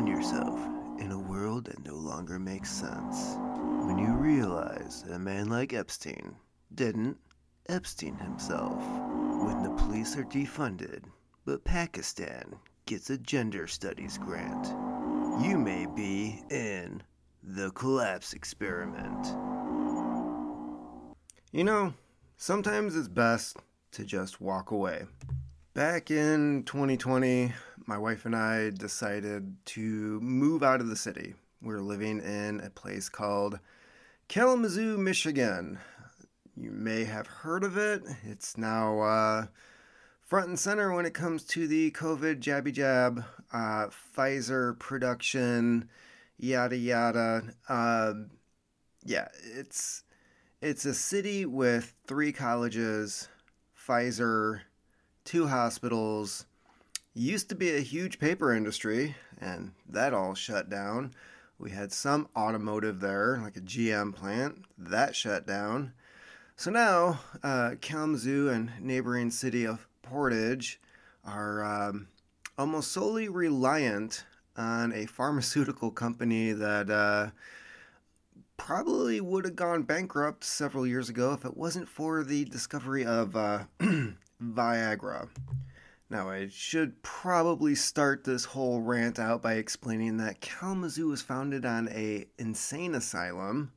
find yourself in a world that no longer makes sense. When you realize that a man like Epstein didn't Epstein himself. When the police are defunded, but Pakistan gets a gender studies grant. You may be in the collapse experiment. You know, sometimes it's best to just walk away. Back in 2020, my wife and I decided to move out of the city. We are living in a place called Kalamazoo, Michigan. You may have heard of it. It's now uh, front and center when it comes to the COVID jabby jab, uh, Pfizer production, yada yada. Uh, yeah, it's it's a city with three colleges, Pfizer, two hospitals. Used to be a huge paper industry, and that all shut down. We had some automotive there, like a GM plant, that shut down. So now, uh, Kalamazoo and neighboring city of Portage are um, almost solely reliant on a pharmaceutical company that uh, probably would have gone bankrupt several years ago if it wasn't for the discovery of uh, Viagra. Now, I should probably start this whole rant out by explaining that Kalamazoo was founded on a insane asylum.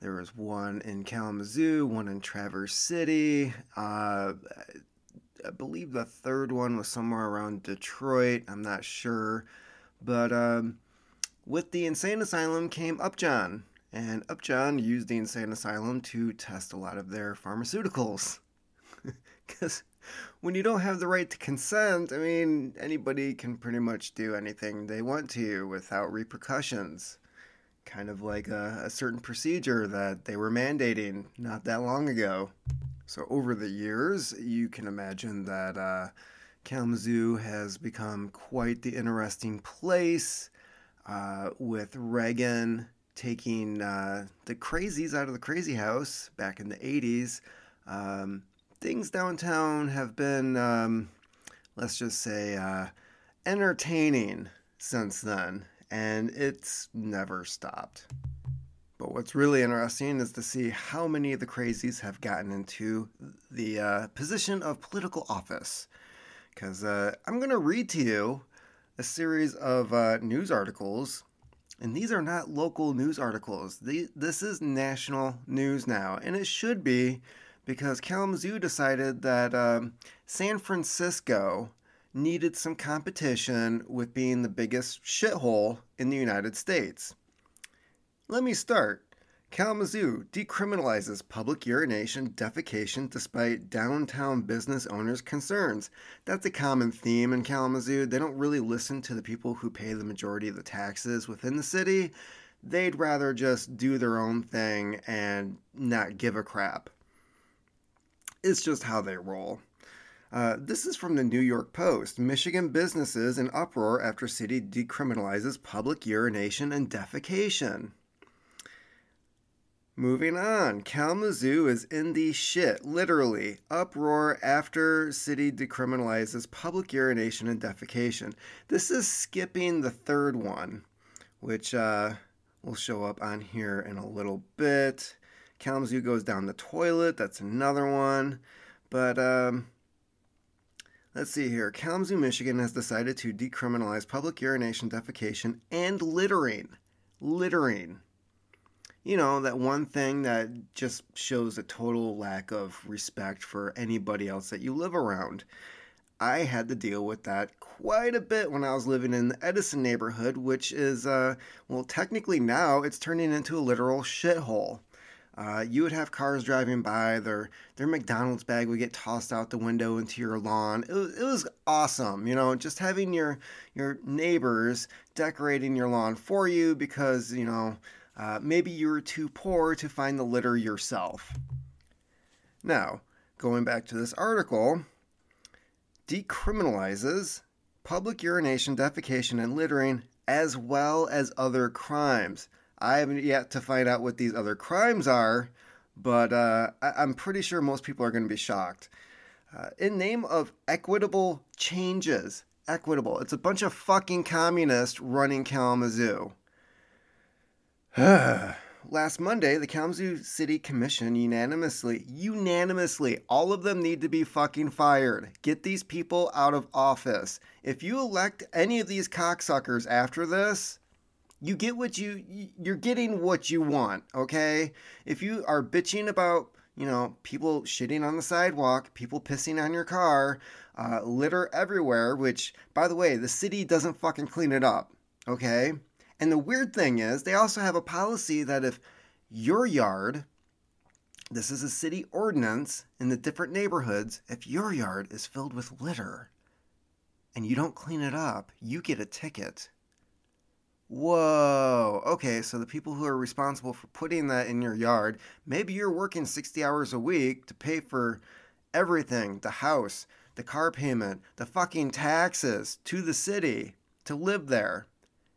There was one in Kalamazoo, one in Traverse City. Uh, I believe the third one was somewhere around Detroit. I'm not sure. But um, with the insane asylum came Upjohn, and Upjohn used the insane asylum to test a lot of their pharmaceuticals. Because when you don't have the right to consent, I mean, anybody can pretty much do anything they want to without repercussions. Kind of like a, a certain procedure that they were mandating not that long ago. So, over the years, you can imagine that uh, Kalamazoo has become quite the interesting place uh, with Reagan taking uh, the crazies out of the crazy house back in the 80s. Um, things downtown have been, um, let's just say, uh, entertaining since then, and it's never stopped. But what's really interesting is to see how many of the crazies have gotten into the uh, position of political office. Because uh, I'm going to read to you a series of uh, news articles and these are not local news articles. The, this is national news now, and it should be because Kalamazoo decided that um, San Francisco needed some competition with being the biggest shithole in the United States. Let me start. Kalamazoo decriminalizes public urination defecation despite downtown business owners' concerns. That's a common theme in Kalamazoo. They don't really listen to the people who pay the majority of the taxes within the city. They'd rather just do their own thing and not give a crap. It's just how they roll. Uh, this is from the New York Post. Michigan businesses in uproar after city decriminalizes public urination and defecation. Moving on, Kalamazoo is in the shit, literally. Uproar after city decriminalizes public urination and defecation. This is skipping the third one, which uh, will show up on here in a little bit. Kalamazoo goes down the toilet, that's another one. But um, let's see here. Kalamazoo, Michigan has decided to decriminalize public urination, defecation, and littering. Littering you know, that one thing that just shows a total lack of respect for anybody else that you live around. I had to deal with that quite a bit when I was living in the Edison neighborhood, which is, uh, well, technically now it's turning into a literal shithole. Uh, you would have cars driving by, their their McDonald's bag would get tossed out the window into your lawn. It was, it was awesome, you know, just having your your neighbors decorating your lawn for you because you know uh, maybe you were too poor to find the litter yourself. Now, going back to this article, decriminalizes public urination, defecation, and littering as well as other crimes. I haven't yet to find out what these other crimes are, but uh, I- am pretty sure most people are going to be shocked. Uh, in name of equitable changes, equitable. It's a bunch of fucking communists running Kalamazoo. Last Monday, the Kalamazoo City Commission unanimously, unanimously, all of them need to be fucking fired. Get these people out of office. If you elect any of these cocksuckers after this, you get what you you're getting what you want, okay? If you are bitching about, you know, people shitting on the sidewalk, people pissing on your car, uh, litter everywhere, which by the way, the city doesn't fucking clean it up, okay? And the weird thing is, they also have a policy that if your yard, this is a city ordinance in the different neighborhoods, if your yard is filled with litter and you don't clean it up, you get a ticket. Whoa. Okay, so the people who are responsible for putting that in your yard, maybe you're working 60 hours a week to pay for everything the house, the car payment, the fucking taxes to the city to live there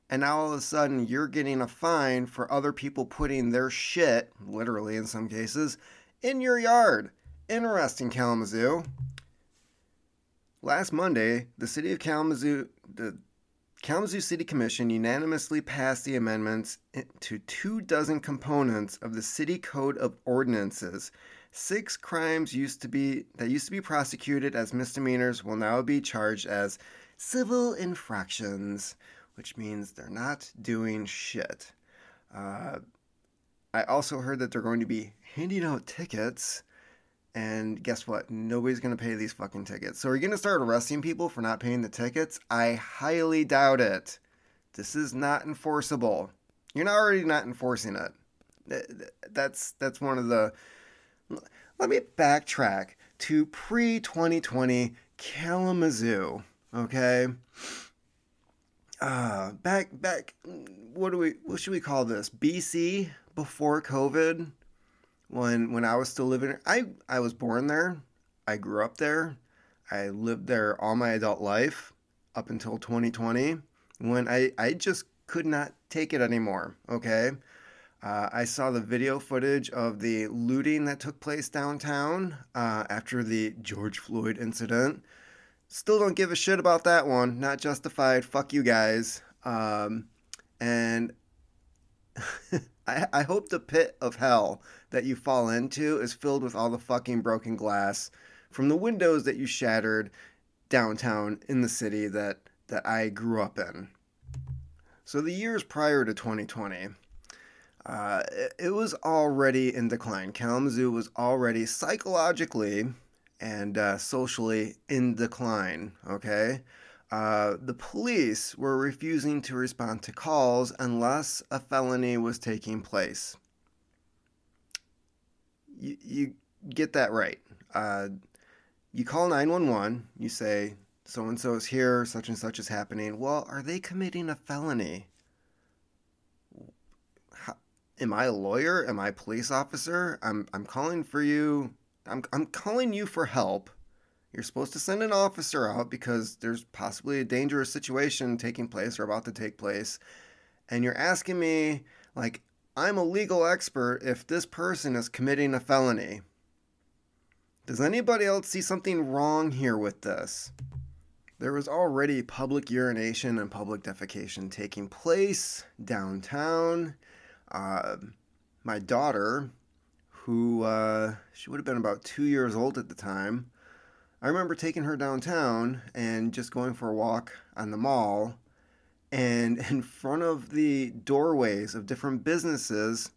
and now all of a sudden you're getting a fine for other people putting their shit, literally in some cases, in your yard. Interesting, Kalamazoo. Last Monday, the city of Kalamazoo, the Kalamazoo City Commission unanimously passed the amendments to two dozen components of the City Code of Ordinances. Six crimes used to be that used to be prosecuted as misdemeanors will now be charged as civil infractions which means they're not doing shit. Uh, I also heard that they're going to be handing out tickets. And guess what? Nobody's going to pay these fucking tickets. So are you going to start arresting people for not paying the tickets? I highly doubt it. This is not enforceable. You're not already not enforcing it. That's that's one of the Let me backtrack to pre-2020 Kalamazoo, okay? uh back back what do we what should we call this bc before covid when when i was still living i i was born there i grew up there i lived there all my adult life up until 2020 when i i just could not take it anymore okay uh, I saw the video footage of the looting that took place downtown uh, after the George Floyd incident. Still don't give a shit about that one. Not justified. Fuck you guys. Um, and I, I hope the pit of hell that you fall into is filled with all the fucking broken glass from the windows that you shattered downtown in the city that, that I grew up in. So the years prior to 2020, uh, it, was already in decline. Kalamazoo was already psychologically and uh, socially in decline. Okay. Uh, the police were refusing to respond to calls unless a felony was taking place. You, you get that right. Uh, you call 911, you say, so and so is here, such and such is happening. Well, are they committing a felony? Am I a lawyer? Am I a police officer? I'm, I'm calling for you I'm, I'm calling you for help. You're supposed to send an officer out because there's possibly a dangerous situation taking place or about to take place. And you're asking me, like, I'm a legal expert if this person is committing a felony. Does anybody else see something wrong here with this? There was already public urination and public defecation taking place downtown. Uh, my daughter who uh, she would have been about two years old at the time. I remember taking her downtown and just going for a walk on the mall. And in front of the doorways of different businesses,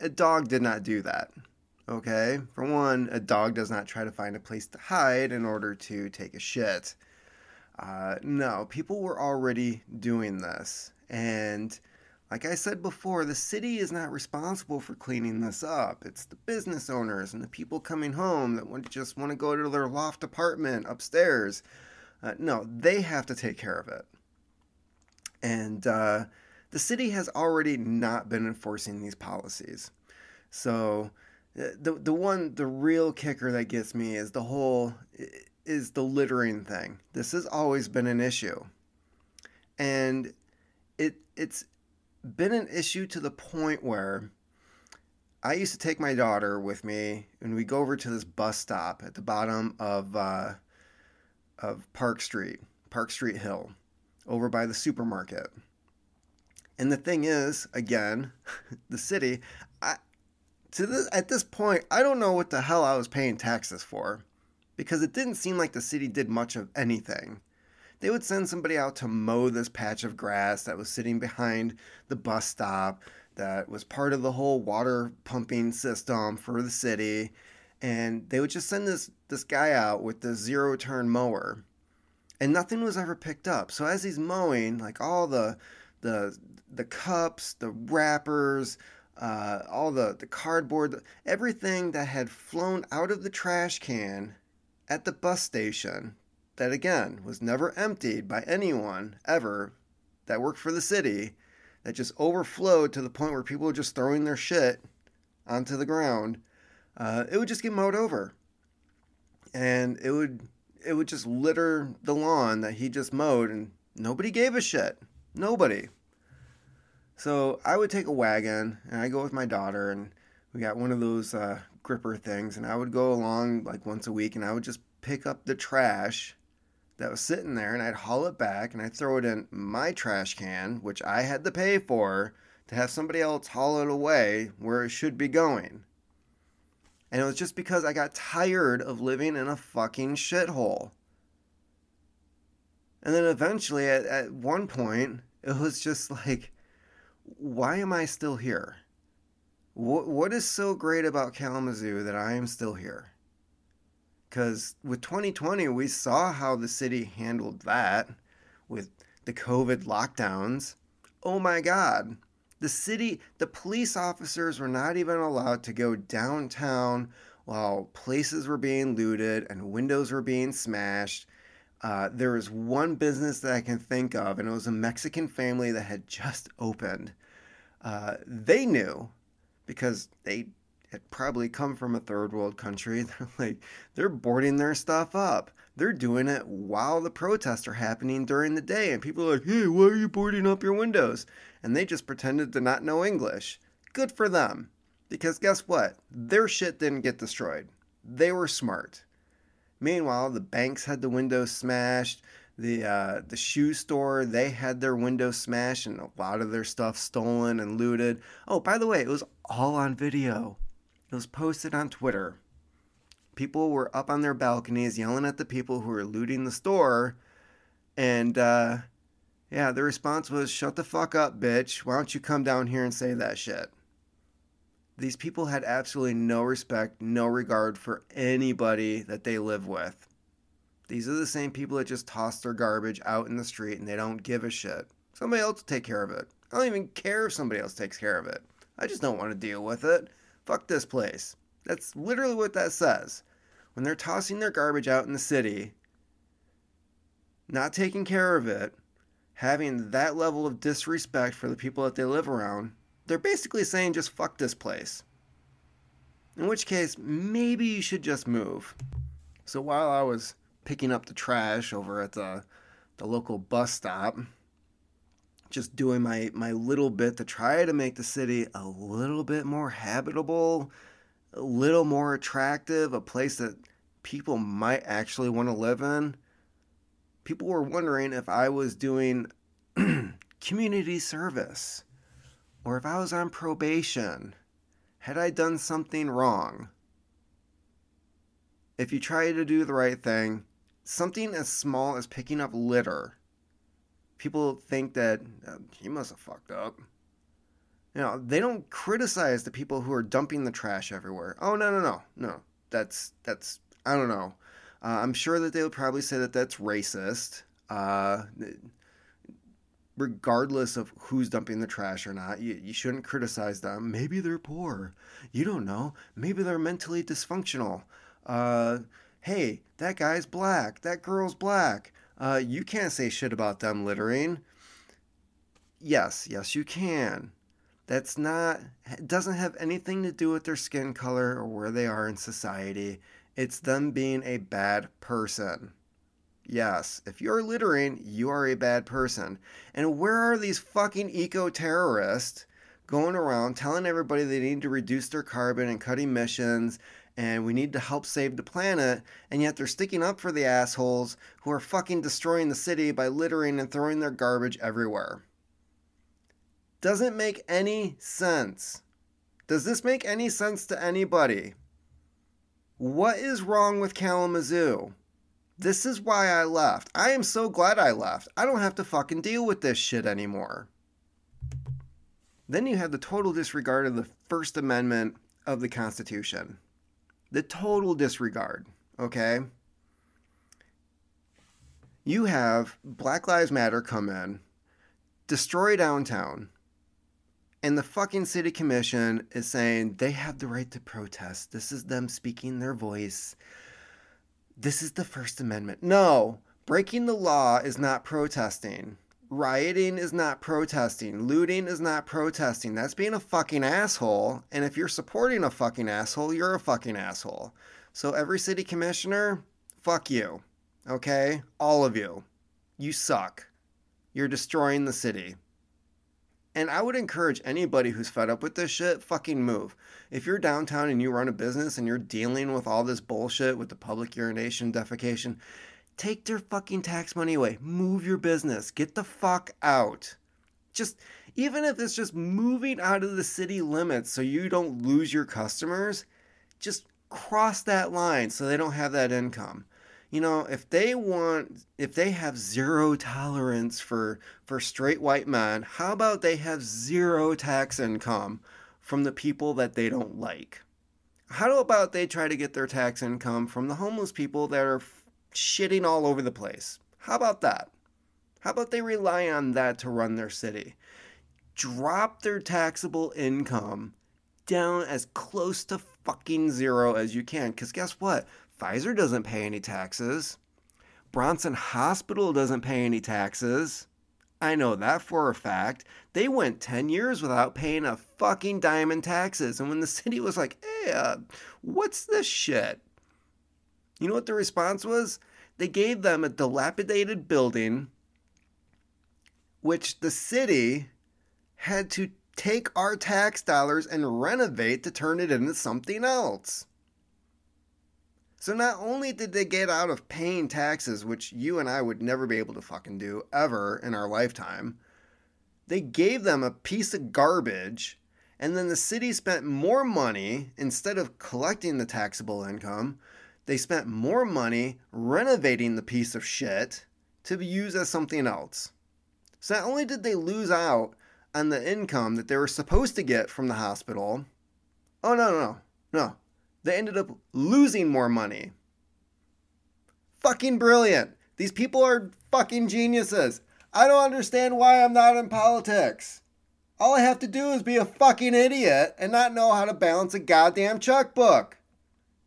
a dog did not do that. Okay? For one, a dog does not try to find a place to hide in order to take a shit. Uh, no, people were already doing this. And like I said before, the city is not responsible for cleaning this up. It's the business owners and the people coming home that just want to go to their loft apartment upstairs. Uh, no, they have to take care of it. And uh, the city has already not been enforcing these policies. So uh, the the one the real kicker that gets me is the whole is the littering thing. This has always been an issue. And it it's been an issue to the point where I used to take my daughter with me and we go over to this bus stop at the bottom of uh, of Park Street, Park Street Hill, over by the supermarket. And the thing is, again, the city, I, to this, at this point, I don't know what the hell I was paying taxes for because it didn't seem like the city did much of anything. They would send somebody out to mow this patch of grass that was sitting behind the bus stop that was part of the whole water pumping system for the city. And they would just send this this guy out with the zero turn mower. And nothing was ever picked up. So as he's mowing like all the the the cups the wrappers uh, all the the cardboard everything that had flown out of the trash can at the bus station that again was never emptied by anyone ever that worked for the city that just overflowed to the point where people were just throwing their shit onto the ground uh, it would just get mowed over, and it would it would just litter the lawn that he just mowed, and nobody gave a shit. Nobody. So I would take a wagon, and I go with my daughter, and we got one of those uh, gripper things, and I would go along like once a week, and I would just pick up the trash that was sitting there, and I'd haul it back, and I'd throw it in my trash can, which I had to pay for, to have somebody else haul it away where it should be going. And it was just because I got tired of living in a fucking shithole. And then eventually, at, at one point, it was just like, why am I still here? What, what is so great about Kalamazoo that I am still here? Because with 2020, we saw how the city handled that with the COVID lockdowns. Oh my God, the city, the police officers were not even allowed to go downtown while places were being looted and windows were being smashed. Uh, there was one business that I can think of, and it was a Mexican family that had just opened. Uh, they knew because they had probably come from a third world country. They're like, they're boarding their stuff up. They're doing it while the protests are happening during the day, and people are like, hey, why are you boarding up your windows? And they just pretended to not know English. Good for them. Because guess what? Their shit didn't get destroyed. They were smart. Meanwhile, the banks had the windows smashed. The uh, the shoe store they had their windows smashed and a lot of their stuff stolen and looted. Oh, by the way, it was all on video. It was posted on Twitter people were up on their balconies yelling at the people who were looting the store. And uh, yeah, the response was, Shut the fuck up, bitch. Why don't you come down here and say that shit? These people had absolutely no respect, no regard for anybody that they live with. These are the same people that just toss their garbage out in the street and they don't give a shit. Somebody else will take care of it. I don't even care if somebody else takes care of it. I just don't want to deal with it. Fuck this place. That's literally what that says. When they're tossing their garbage out in the city, not taking care of it, having that level of disrespect for the people that they live around, they're basically saying just fuck this place. In which case, maybe you should just move. So while I was picking up the trash over at the, the local bus stop, just doing my, my little bit to try to make the city a little bit more habitable, a little more attractive, a place that people might actually want to live in. People were wondering if I was doing community service or if I was on probation. Had I done something wrong? If you try to do the right thing, something as small as picking up litter, people think that oh, you must have fucked up. You know, they don't criticize the people who are dumping the trash everywhere. Oh no, no, no, no. That's that's I don't know. Uh, I'm sure that they would probably say that that's racist. Uh, regardless of who's dumping the trash or not, you, you shouldn't criticize them. Maybe they're poor. You don't know. Maybe they're mentally dysfunctional. Uh, hey, that guy's black. That girl's black. Uh, you can't say shit about them littering. Yes, yes, you can that's not doesn't have anything to do with their skin color or where they are in society. It's them being a bad person. Yes, if you're littering, you are a bad person. And where are these fucking eco terrorists going around telling everybody they need to reduce their carbon and cut emissions and we need to help save the planet, and yet they're sticking up for the assholes who are fucking destroying the city by littering and throwing their garbage everywhere. Doesn't make any sense. Does this make any sense to anybody? What is wrong with Kalamazoo? This is why I left. I am so glad I left. I don't have to fucking deal with this shit anymore. Then you have the total disregard of the First Amendment of the Constitution. The total disregard, okay? You have Black Lives Matter come in, destroy downtown, and the fucking city commission is saying they have the right to protest. This is them speaking their voice. This is the First Amendment. No, breaking the law is not protesting. Rioting is not protesting. Looting is not protesting. That's being a fucking asshole. And if you're supporting a fucking asshole, you're a fucking asshole. So every city commissioner, fuck you. Okay? All of you. You suck. You're destroying the city. And I would encourage anybody who's fed up with this shit, fucking move. If you're downtown and you run a business and you're dealing with all this bullshit with the public urination, defecation, Take their fucking tax money away. Move your business. Get the fuck out. Just even if it's just moving out of the city limits so you don't lose your customers, just cross that line so they don't have that income. You know, if they want if they have zero tolerance for for straight white men, how about they have zero tax income from the people that they don't like? How about they try to get their tax income from the homeless people that are shitting all over the place. How about that? How about they rely on that to run their city? Drop their taxable income down as close to fucking zero as you can. Because guess what? Pfizer doesn't pay any taxes. Bronson Hospital doesn't pay any taxes. I know that for a fact. They went 10 years without paying a fucking dime in taxes. And when the city was like, hey, uh, what's this shit? You know what the response was? They gave them a dilapidated building, which the city had to take our tax dollars and renovate to turn it into something else. So not only did they get out of paying taxes, which you and I would never be able to fucking do ever in our lifetime, they gave them a piece of garbage, and then the city spent more money instead of collecting the taxable income they spent more money renovating the piece of shit to be used as something else. So not only did they lose out on the income that they were supposed to get from the hospital, oh no, no, no, no. They ended up losing more money. Fucking brilliant. These people are fucking geniuses. I don't understand why I'm not in politics. All I have to do is be a fucking idiot and not know how to balance a goddamn checkbook.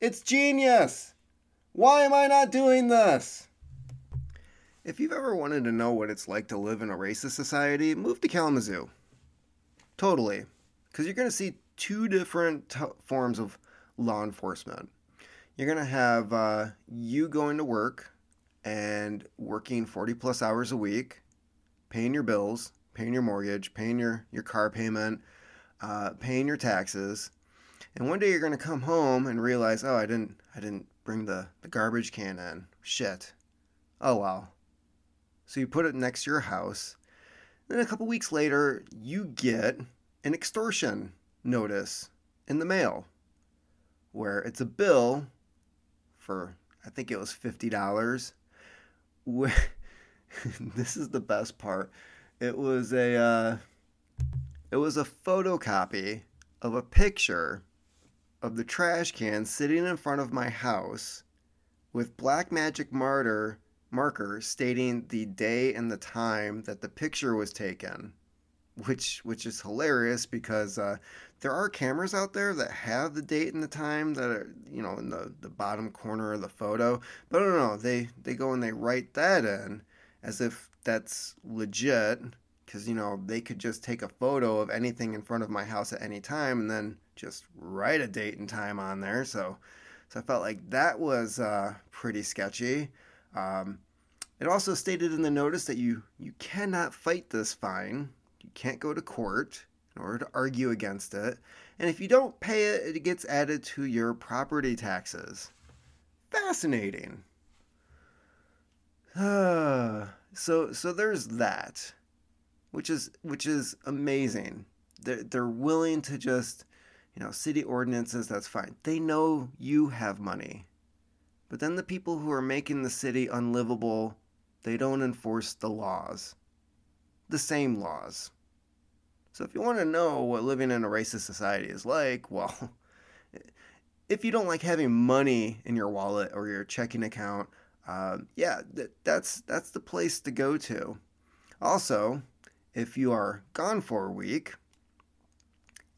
It's genius. Why am I not doing this? If you've ever wanted to know what it's like to live in a racist society, move to Kalamazoo. Totally. Because you're going to see two different t- forms of law enforcement. You're going to have uh, you going to work and working 40 plus hours a week, paying your bills, paying your mortgage, paying your, your car payment, uh, paying your taxes, and one day you're to come home and realize, oh, I didn't, I didn't bring the, the garbage can in. Shit. Oh well. So you put it next to your house. Then a couple weeks later, you get an extortion notice in the mail where it's a bill for, I think it was $50. this is the best part. It was a, uh, it was a photocopy of a picture of the trash can sitting in front of my house with black magic marker marker stating the day and the time that the picture was taken which which is hilarious because uh, there are cameras out there that have the date and the time that are you know in the, the bottom corner of the photo but no no they they go and they write that in as if that's legit because you know they could just take a photo of anything in front of my house at any time and then just write a date and time on there. So, so I felt like that was uh, pretty sketchy. Um, it also stated in the notice that you you cannot fight this fine. You can't go to court in order to argue against it. And if you don't pay it, it gets added to your property taxes. Fascinating. Uh, so so there's that, which is which is amazing. They're, they're willing to just, you know, city ordinances, that's fine. They know you have money. But then the people who are making the city unlivable, they don't enforce the laws. The same laws. So if you want to know what living in a racist society is like, well, if you don't like having money in your wallet or your checking account, uh, yeah, th- that's that's the place to go to. Also, if you are gone for a week,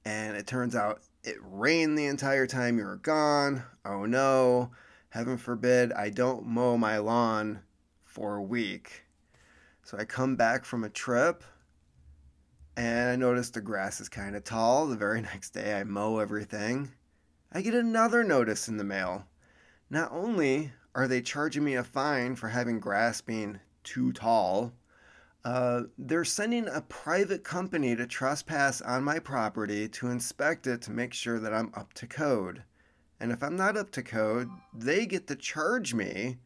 and it turns out it rained the entire time you were gone, oh no, heaven forbid I don't mow my lawn for a week. So I come back from a trip and I notice the grass is kind of tall. The very next day I mow everything. I get another notice in the mail. Not only are they charging me a fine for having grass being too tall? Uh, they're sending a private company to trespass on my property to inspect it to make sure that I'm up to code. And if I'm not up to code, they get to charge me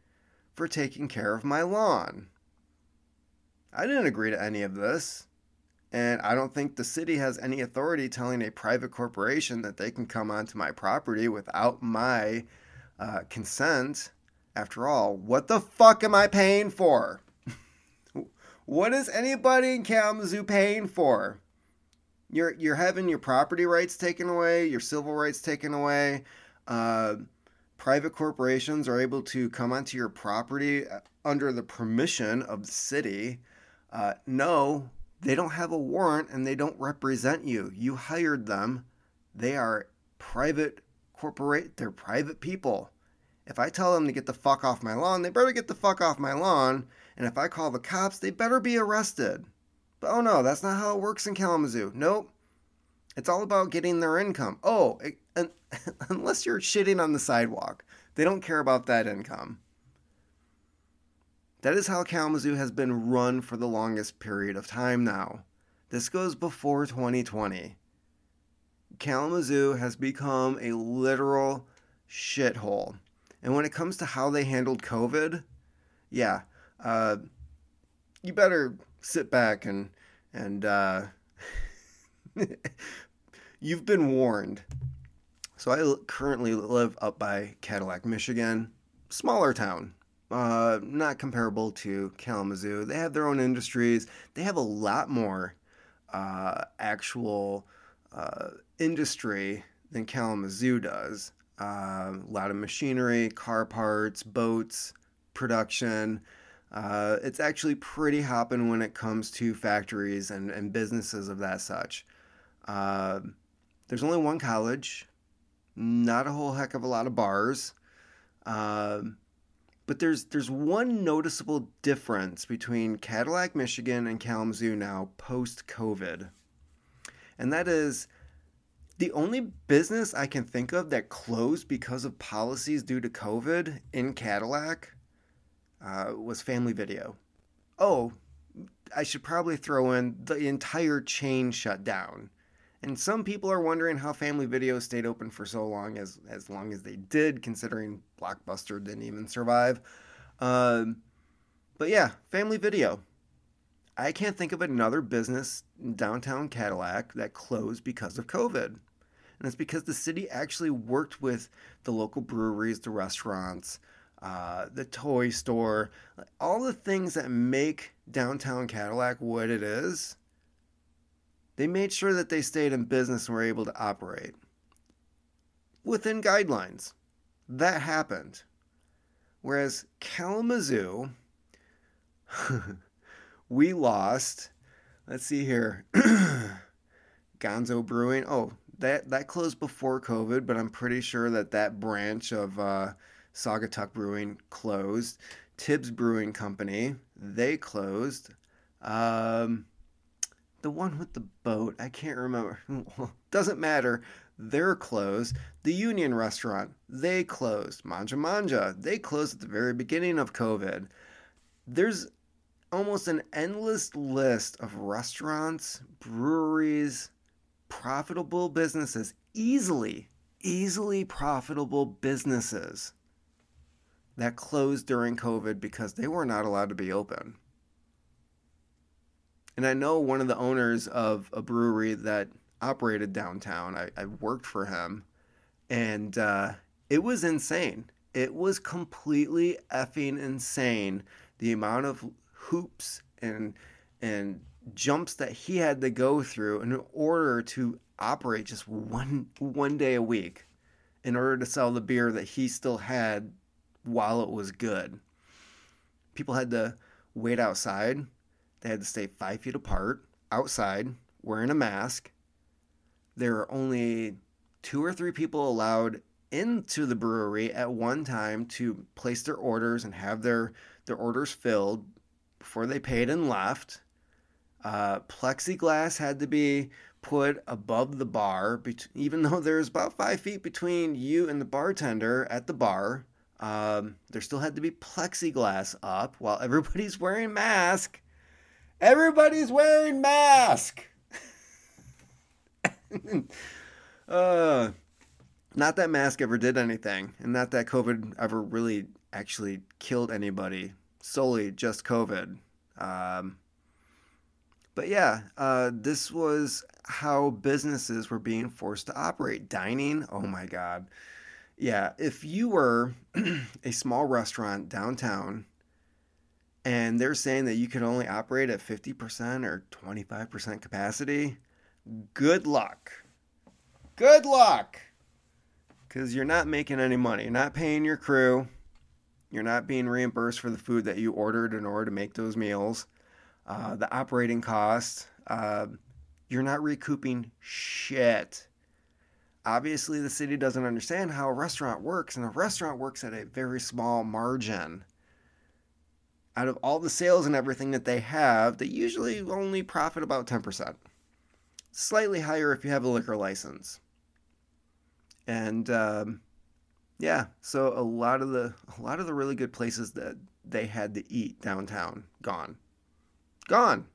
for taking care of my lawn. I didn't agree to any of this. And I don't think the city has any authority telling a private corporation that they can come onto my property without my uh, consent. After all, what the fuck am I paying for? What is anybody in Kalamazoo paying for? You're you're having your property rights taken away, your civil rights taken away. Uh, private corporations are able to come onto your property uh, under the permission of the city. Uh, no, they don't have a warrant and they don't represent you. You hired them. They are private corporate. They're private people. If I tell them to get the fuck off my lawn, they better get the fuck off my lawn. And if I call the cops, they better be arrested. But oh no, that's not how it works in Kalamazoo. Nope. It's all about getting their income. Oh, it, unless you're shitting on the sidewalk, they don't care about that income. That is how Kalamazoo has been run for the longest period of time now. This goes before 2020. Kalamazoo has become a literal shithole. And when it comes to how they handled COVID, yeah, uh, you better sit back and and uh, you've been warned. So I currently live up by Cadillac, Michigan, smaller town, uh, not comparable to Kalamazoo. They have their own industries. They have a lot more uh, actual uh, industry than Kalamazoo does. Uh, a lot of machinery, car parts, boats, production. Uh, it's actually pretty hopping when it comes to factories and, and businesses of that such. Uh, there's only one college, not a whole heck of a lot of bars. Uh, but there's there's one noticeable difference between Cadillac, Michigan, and Kalamazoo now post COVID, and that is the only business I can think of that closed because of policies due to COVID in Cadillac uh, was Family Video. Oh, I should probably throw in the entire chain shut down. And some people are wondering how Family Video stayed open for so long, as as long as they did, considering Blockbuster didn't even survive. Um, but yeah, Family Video. I can't think of another business downtown Cadillac that closed because of COVID. And it's because the city actually worked with the local breweries, the restaurants, uh, the toy store, all the things that make downtown Cadillac what it is. They made sure that they stayed in business and were able to operate within guidelines. That happened. Whereas Kalamazoo, we lost. Let's see here. Gonzo Brewing. Oh, that that closed before COVID, but I'm pretty sure that that branch of uh, Saugatuck Brewing closed. Tibbs Brewing Company they closed. Um, the one with the boat, I can't remember. Doesn't matter. They're closed. The Union Restaurant, they closed. Manja Manja, they closed at the very beginning of COVID. There's almost an endless list of restaurants, breweries, profitable businesses, easily, easily profitable businesses that closed during COVID because they were not allowed to be open. And I know one of the owners of a brewery that operated downtown, I, I worked for him, and uh, it was insane. It was completely effing insane the amount of hoops and and jumps that he had to go through in order to operate just one one day a week in order to sell the beer that he still had while it was good. People had to wait outside. They had to stay five feet apart outside wearing a mask. There were only two or three people allowed into the brewery at one time to place their orders and have their, their orders filled before they paid and left. Uh, plexiglass had to be put above the bar, even though there's about five feet between you and the bartender at the bar. Um, there still had to be plexiglass up while everybody's wearing mask. Everybody's wearing mask. uh, not that mask ever did anything, and not that COVID ever really actually killed anybody. Solely just COVID. Um, but yeah, uh, this was how businesses were being forced to operate. Dining, oh my God. Yeah, if you were a small restaurant downtown and they're saying that you can only operate at 50% or 25% capacity, good luck. Good luck. Because you're not making any money. You're not paying your crew. You're not being reimbursed for the food that you ordered in order to make those meals. Uh, the operating costs, uh, you're not recouping shit obviously the city doesn't understand how a restaurant works and a restaurant works at a very small margin. Out of all the sales and everything that they have they usually only profit about 10% slightly higher if you have a liquor license. And um, yeah so a lot of the a lot of the really good places that they had to eat downtown gone. Gone.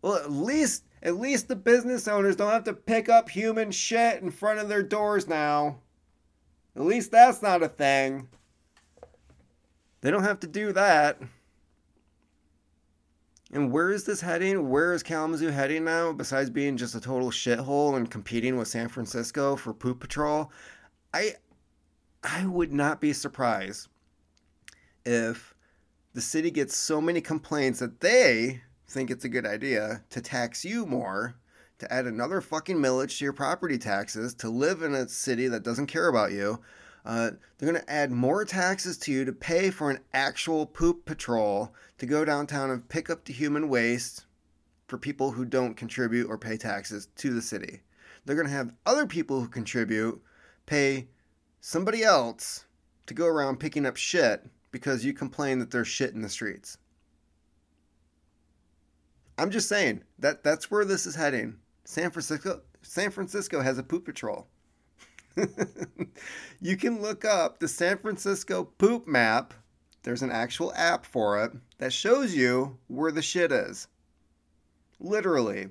Well at least at least the business owners don't have to pick up human shit in front of their doors now. At least that's not a thing. They don't have to do that. And where is this heading? Where is Kalamazoo heading now, besides being just a total shithole and competing with San Francisco for poop patrol? I I would not be surprised if the city gets so many complaints that they think it's a good idea to tax you more, to add another fucking millage to your property taxes, to live in a city that doesn't care about you. Uh, they're going to add more taxes to you to pay for an actual poop patrol to go downtown and pick up the human waste for people who don't contribute or pay taxes to the city. They're going to have other people who contribute pay somebody else to go around picking up shit because you complain that there's shit in the streets. I'm just saying that that's where this is heading. San Francisco San Francisco has a poop patrol. you can look up the San Francisco poop map. There's an actual app for it that shows you where the shit is. Literally.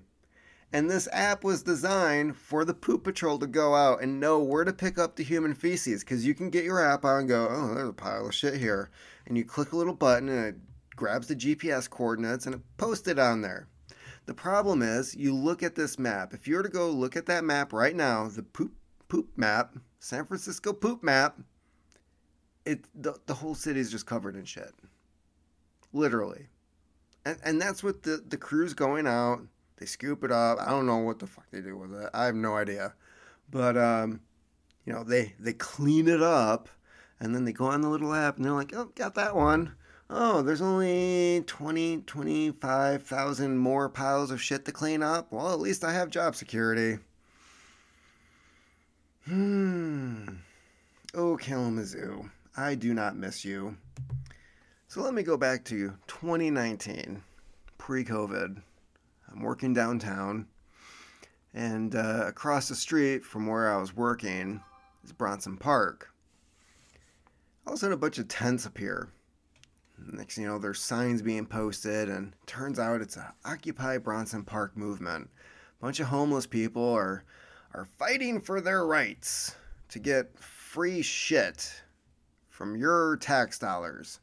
And this app was designed for the poop patrol to go out and know where to pick up the human feces. Because you can get your app out and go, oh, there's a pile of shit here. And you click a little button and it grabs the GPS coordinates and it posts it on there. The problem is, you look at this map. If you were to go look at that map right now, the poop poop map, San Francisco poop map, it the, the whole city is just covered in shit. Literally. And and that's what the the crew's going out. They scoop it up. I don't know what the fuck they do with it. I have no idea. But um, you know, they they clean it up and then they go on the little app and they're like, "Oh, got that one." Oh, there's only 20, 25,000 more piles of shit to clean up. Well, at least I have job security. Hmm. Oh, Kalamazoo, I do not miss you. So let me go back to 2019, pre COVID. I'm working downtown, and uh, across the street from where I was working is Bronson Park. All of a sudden, a bunch of tents appear Next you know, there's signs being posted, and turns out it's a Occupy Bronson Park movement A bunch of homeless people are are fighting for their rights to get free shit from your tax dollars.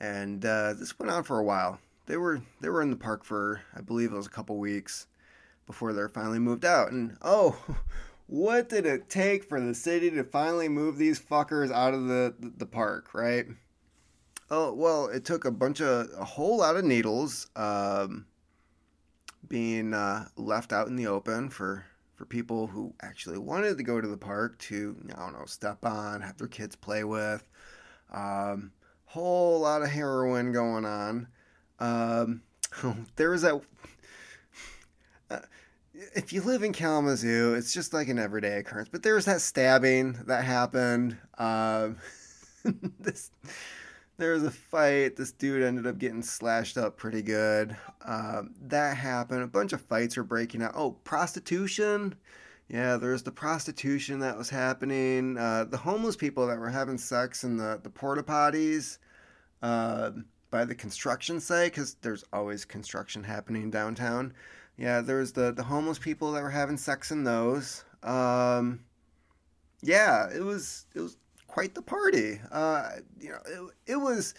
And uh, this went on for a while. They were they were in the park for I believe it was a couple weeks before they're finally moved out. And oh, what did it take for the city to finally move these fuckers out of the the park, right? Oh well, it took a bunch of a whole lot of needles um, being uh, left out in the open for for people who actually wanted to go to the park to I don't know step on, have their kids play with. Um, whole lot of heroin going on. Um, there was that. Uh, if you live in Kalamazoo, it's just like an everyday occurrence. But there was that stabbing that happened. Um, this there was a fight. This dude ended up getting slashed up pretty good. Um, that happened. A bunch of fights were breaking out. Oh, prostitution. Yeah, there's the prostitution that was happening. Uh, the homeless people that were having sex in the, the porta potties uh, by the construction site, because there's always construction happening downtown. Yeah, there was the, the homeless people that were having sex in those. Um, yeah, it was it was quite the party. Uh, you know, it, it was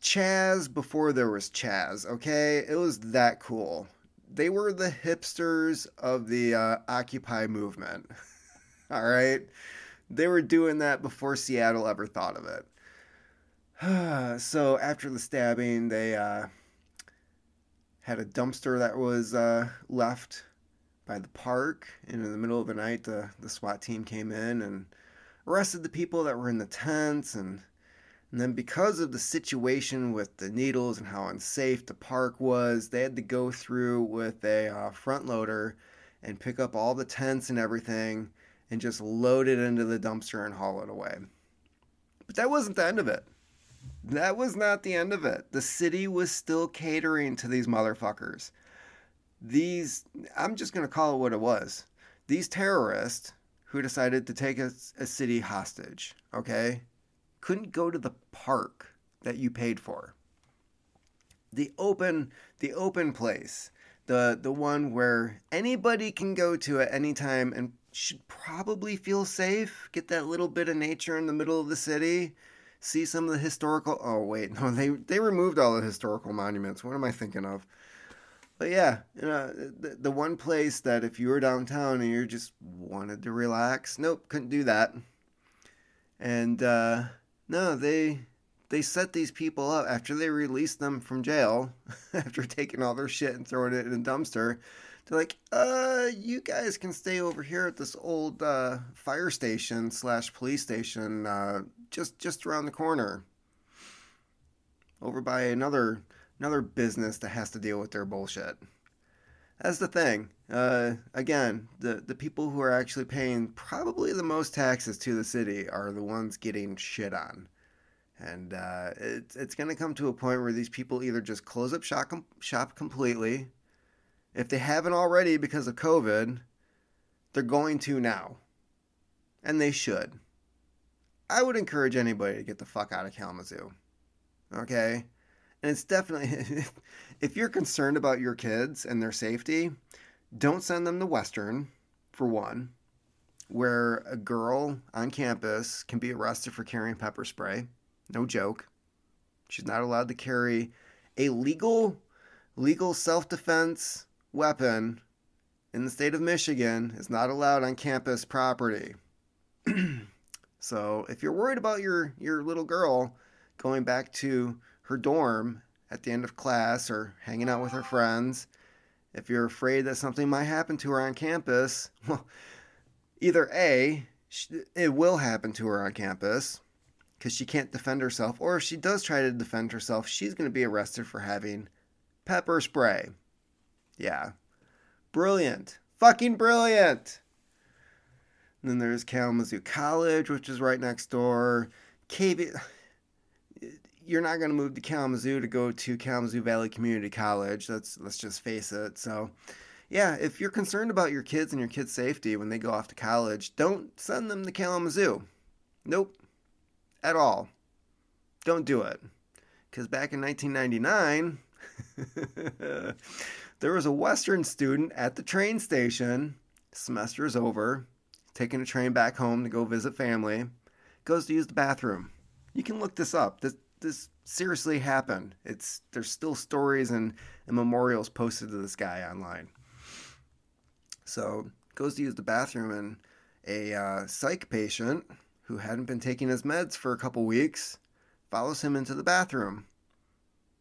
Chaz before there was Chaz. Okay, it was that cool. They were the hipsters of the uh, Occupy movement. All right, they were doing that before Seattle ever thought of it. so after the stabbing, they uh, had a dumpster that was uh, left by the park, and in the middle of the night, the the SWAT team came in and arrested the people that were in the tents and and then because of the situation with the needles and how unsafe the park was, they had to go through with a uh, front loader and pick up all the tents and everything and just load it into the dumpster and haul it away. But that wasn't the end of it. That was not the end of it. The city was still catering to these motherfuckers. These, I'm just going to call it what it was. These terrorists who decided to take a, a city hostage, okay, couldn't go to the park that you paid for. The open the open place, the the one where anybody can go to at any time and should probably feel safe, get that little bit of nature in the middle of the city, see some of the historical Oh wait, no, they they removed all the historical monuments. What am I thinking of? But yeah, you know, the, the one place that if you were downtown and you just wanted to relax, nope, couldn't do that. And uh, no, they they set these people up after they released them from jail, after taking all their shit and throwing it in a dumpster. They're like, uh, you guys can stay over here at this old uh, fire station slash police station, uh, just just around the corner, over by another another business that has to deal with their bullshit. That's the thing. Uh, again, the, the people who are actually paying probably the most taxes to the city are the ones getting shit on. And uh, it's, it's going to come to a point where these people either just close up shop, shop completely. If they haven't already because of COVID, they're going to now. And they should. I would encourage anybody to get the fuck out of Kalamazoo. Okay? And it's definitely, if you're concerned about your kids and their safety, don't send them to Western, for one, where a girl on campus can be arrested for carrying pepper spray. No joke. She's not allowed to carry a legal, legal self defense weapon in the state of Michigan. Is not allowed on campus property. so if you're worried about your, your little girl going back to her dorm at the end of class or hanging out with her friends, if you're afraid that something might happen to her on campus, well, either A, it will happen to her on campus because she can't defend herself, or if she does try to defend herself, she's going to be arrested for having pepper spray. Yeah. Brilliant. Fucking brilliant. And then there's Kalamazoo College, which is right next door. KB you're not going to move to Kalamazoo to go to Kalamazoo Valley Community College. Let's let's just face it. So, yeah, if you're concerned about your kids and your kids' safety when they go off to college, don't send them to Kalamazoo. Nope, at all. Don't do it. Because back in 1999, There was a Western student at the train station. Semester is over, taking a train back home to go visit family. Goes to use the bathroom. You can look this up. This this seriously happened. It's there's still stories and, and memorials posted to this guy online. So goes to use the bathroom and a uh, psych patient who hadn't been taking his meds for a couple weeks follows him into the bathroom,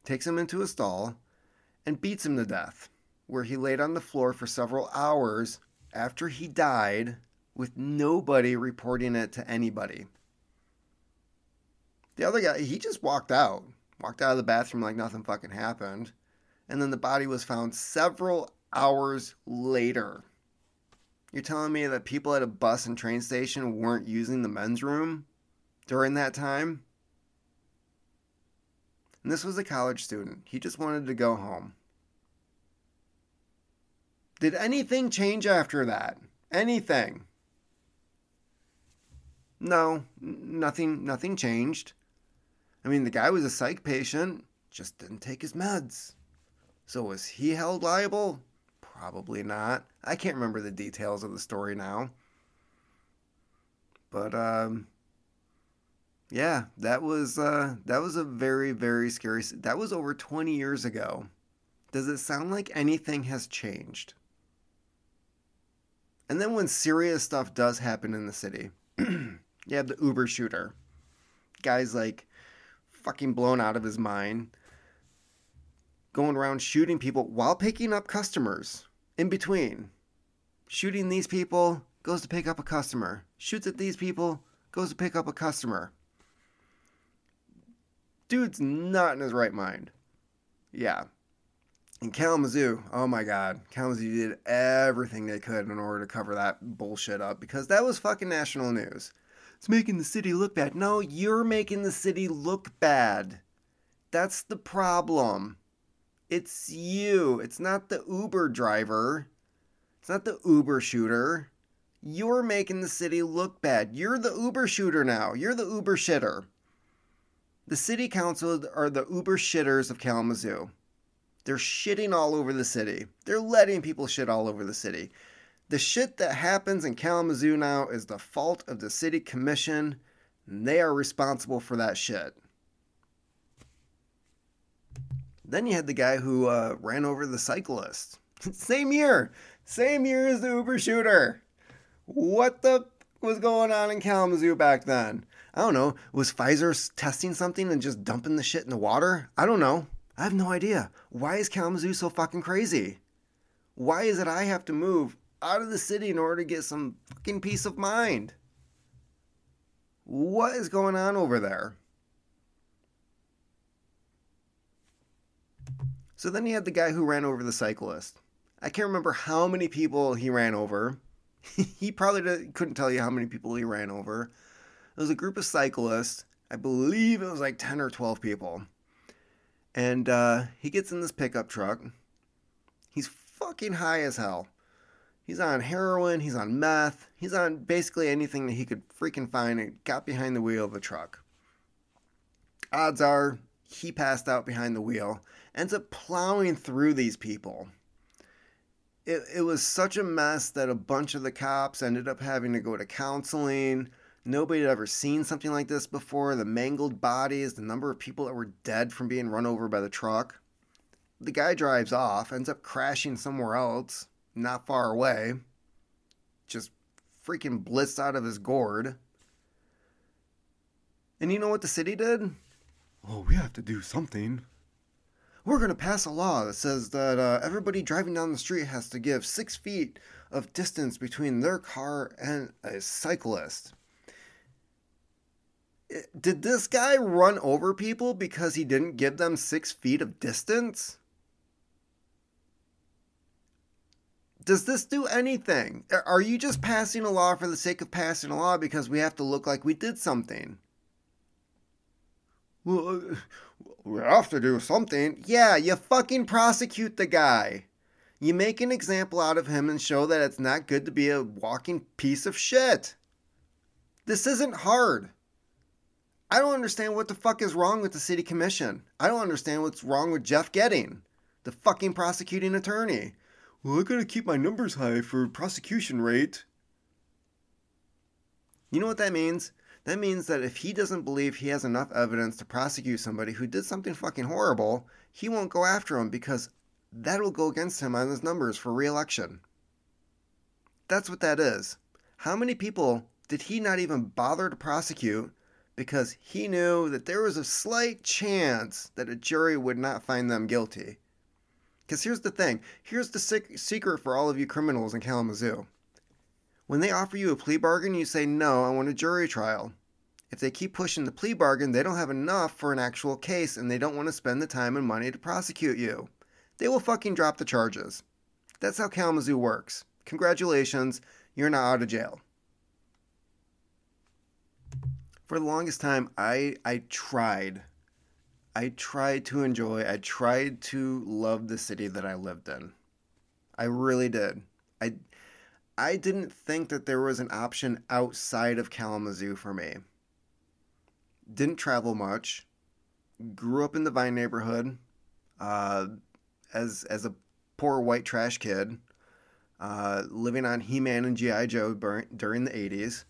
takes him into a stall, and beats him to death, where he laid on the floor for several hours after he died with nobody reporting it to anybody. The other guy, he just walked out, walked out of the bathroom like nothing fucking happened. And then the body was found several hours later. You're telling me that people at a bus and train station weren't using the men's room during that time? And this was a college student. He just wanted to go home. Did anything change after that? Anything? No, nothing nothing changed. I mean, the guy was a psych patient, just didn't take his meds. So was he held liable? Probably not. I can't remember the details of the story now. But um yeah, that was uh that was a very very scary that was over 20 years ago. Does it sound like anything has changed? And then when serious stuff does happen in the city, you have the Uber shooter. Guy's like fucking blown out of his mind, going around shooting people while picking up customers in between. Shooting these people, goes to pick up a customer. Shoots at these people, goes to pick up a customer. Dude's not in his right mind. Yeah. And Kalamazoo, oh my god, Kalamazoo did everything they could in order to cover that bullshit up because that was fucking national news. It's making the city look bad. No, you're making the city look bad. That's the problem. It's you. It's not the Uber driver. It's not the Uber shooter. You're making the city look bad. You're the Uber shooter now. You're the Uber shitter. The city council are the Uber shitters of Kalamazoo. They're shitting all over the city. They're letting people shit all over the city. The shit that happens in Kalamazoo now is the fault of the city commission, they are responsible for that shit. Then you had the guy who uh, ran over the cyclist. same year, same year as the Uber shooter. What the was going on in Kalamazoo back then? I don't know. Was Pfizer testing something and just dumping the shit in the water? I don't know. I have no idea. Why is Kalamazoo so fucking crazy? Why is it I have to move out of the city in order to get some fucking peace of mind. What is going on over there? So then you had the guy who ran over the cyclist. I can't remember how many people he ran over. he probably couldn't tell you how many people he ran over. It was a group of cyclists. I believe it was like 10 or 12 people. And uh, he gets in this pickup truck. He's fucking high as hell. He's on heroin, he's on meth, he's on basically anything that he could freaking find and got behind the wheel of the truck. Odds are he passed out behind the wheel, ends up plowing through these people. It, it was such a mess that a bunch of the cops ended up having to go to counseling. Nobody had ever seen something like this before. The mangled bodies, the number of people that were dead from being run over by the truck. The guy drives off, ends up crashing somewhere else not far away, just freaking blitzed out of his gourd. And you know what the city did? Oh, we have to do something. We're going to pass a law that says that uh, everybody driving down the street has to give six feet of distance between their car and a cyclist. Did this guy run over people because he didn't give them six feet of distance? Does this do anything? Are you just passing a law for the sake of passing a law because we have to look like we did something? Well, uh, we have to do something. Yeah, you fucking prosecute the guy. You make an example out of him and show that it's not good to be a walking piece of shit. This isn't hard. I don't understand what the fuck is wrong with the city commission. I don't understand what's wrong with Jeff Getting the fucking prosecuting attorney. Well, I gotta keep my numbers high for prosecution rate. You know what that means? That means that if he doesn't believe he has enough evidence to prosecute somebody who did something fucking horrible, he won't go after him because that'll go against him on his numbers for reelection. That's what that is. How many people did he not even bother to prosecute because he knew that there was a slight chance that a jury would not find them guilty? Because here's the thing here's the secret for all of you criminals in Kalamazoo. When they offer you a plea bargain, you say, No, I want a jury trial. If they keep pushing the plea bargain, they don't have enough for an actual case and they don't want to spend the time and money to prosecute you. They will fucking drop the charges. That's how Kalamazoo works. Congratulations, you're not out of jail. For the longest time, I I tried. I tried to enjoy, I tried to love the city that I lived in. I really did. I I didn't think that there was an option outside of Kalamazoo for me didn't travel much, grew up in the Vine neighborhood uh, as as a poor white trash kid, uh, living on He Man and G.I. Joe during the 80s.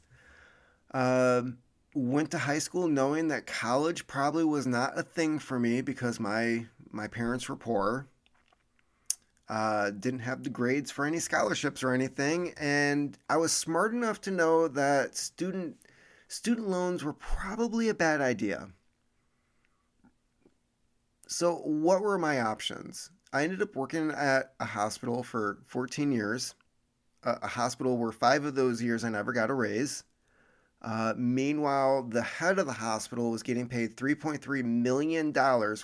Uh, um, went to high school knowing that college probably was not a thing for me because my my parents were poor. Uh, didn't have the grades for any scholarships or anything, and I was smart enough to know that student student loans were probably a bad idea. So, what were my options? I ended up working at a hospital for 14 years, a, hospital where five of those years I never got a raise. Uh, meanwhile, the head of the hospital was getting paid $3.3 million,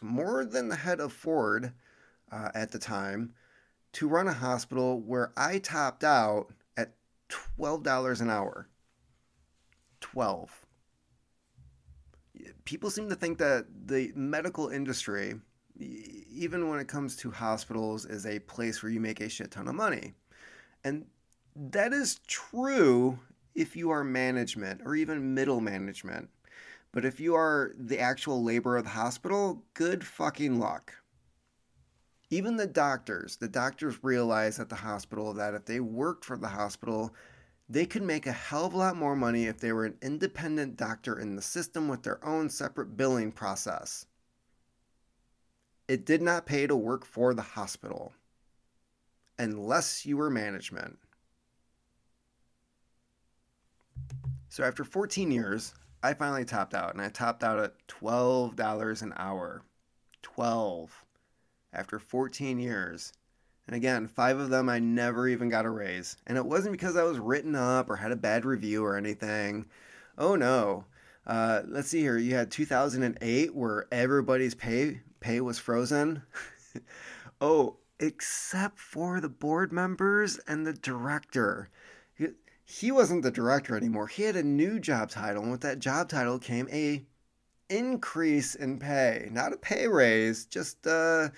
more than the head of Ford uh, at the time, to run a hospital where I topped out at $12 an hour. 12. People seem to think that the medical industry, even when it comes to hospitals, is a place where you make a shit ton of money. And that is true if you are management or even middle management. But if you are the actual labor of the hospital, good fucking luck. Even the doctors, the doctors realize at the hospital that if they worked for the hospital, they could make a hell of a lot more money if they were an independent doctor in the system with their own separate billing process. It did not pay to work for the hospital unless you were management. So after 14 years, I finally topped out and I topped out at $12 an hour. 12 after 14 years. And again, five of them I never even got a raise. And it wasn't because I was written up or had a bad review or anything. Oh no. Uh, let's see here. You had 2008 where everybody's pay pay was frozen. oh, except for the board members and the director. He, wasn't the director anymore. He had a new job title, and with that job title came a increase in pay, not a pay raise, just uh,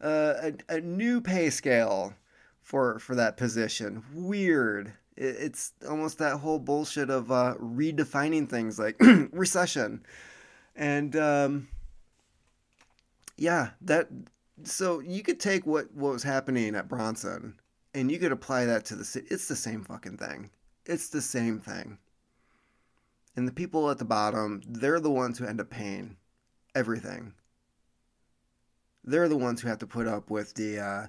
a, a new pay scale for for that position. Weird. It, it's almost that whole bullshit of uh, redefining things like recession, and um, yeah, that. So you could take what what was happening at Bronson, and you could apply that to the city. It's the same fucking thing. It's the same thing. And the people at the bottom, they're the ones who end up paying everything they're the ones who have to put up with the uh,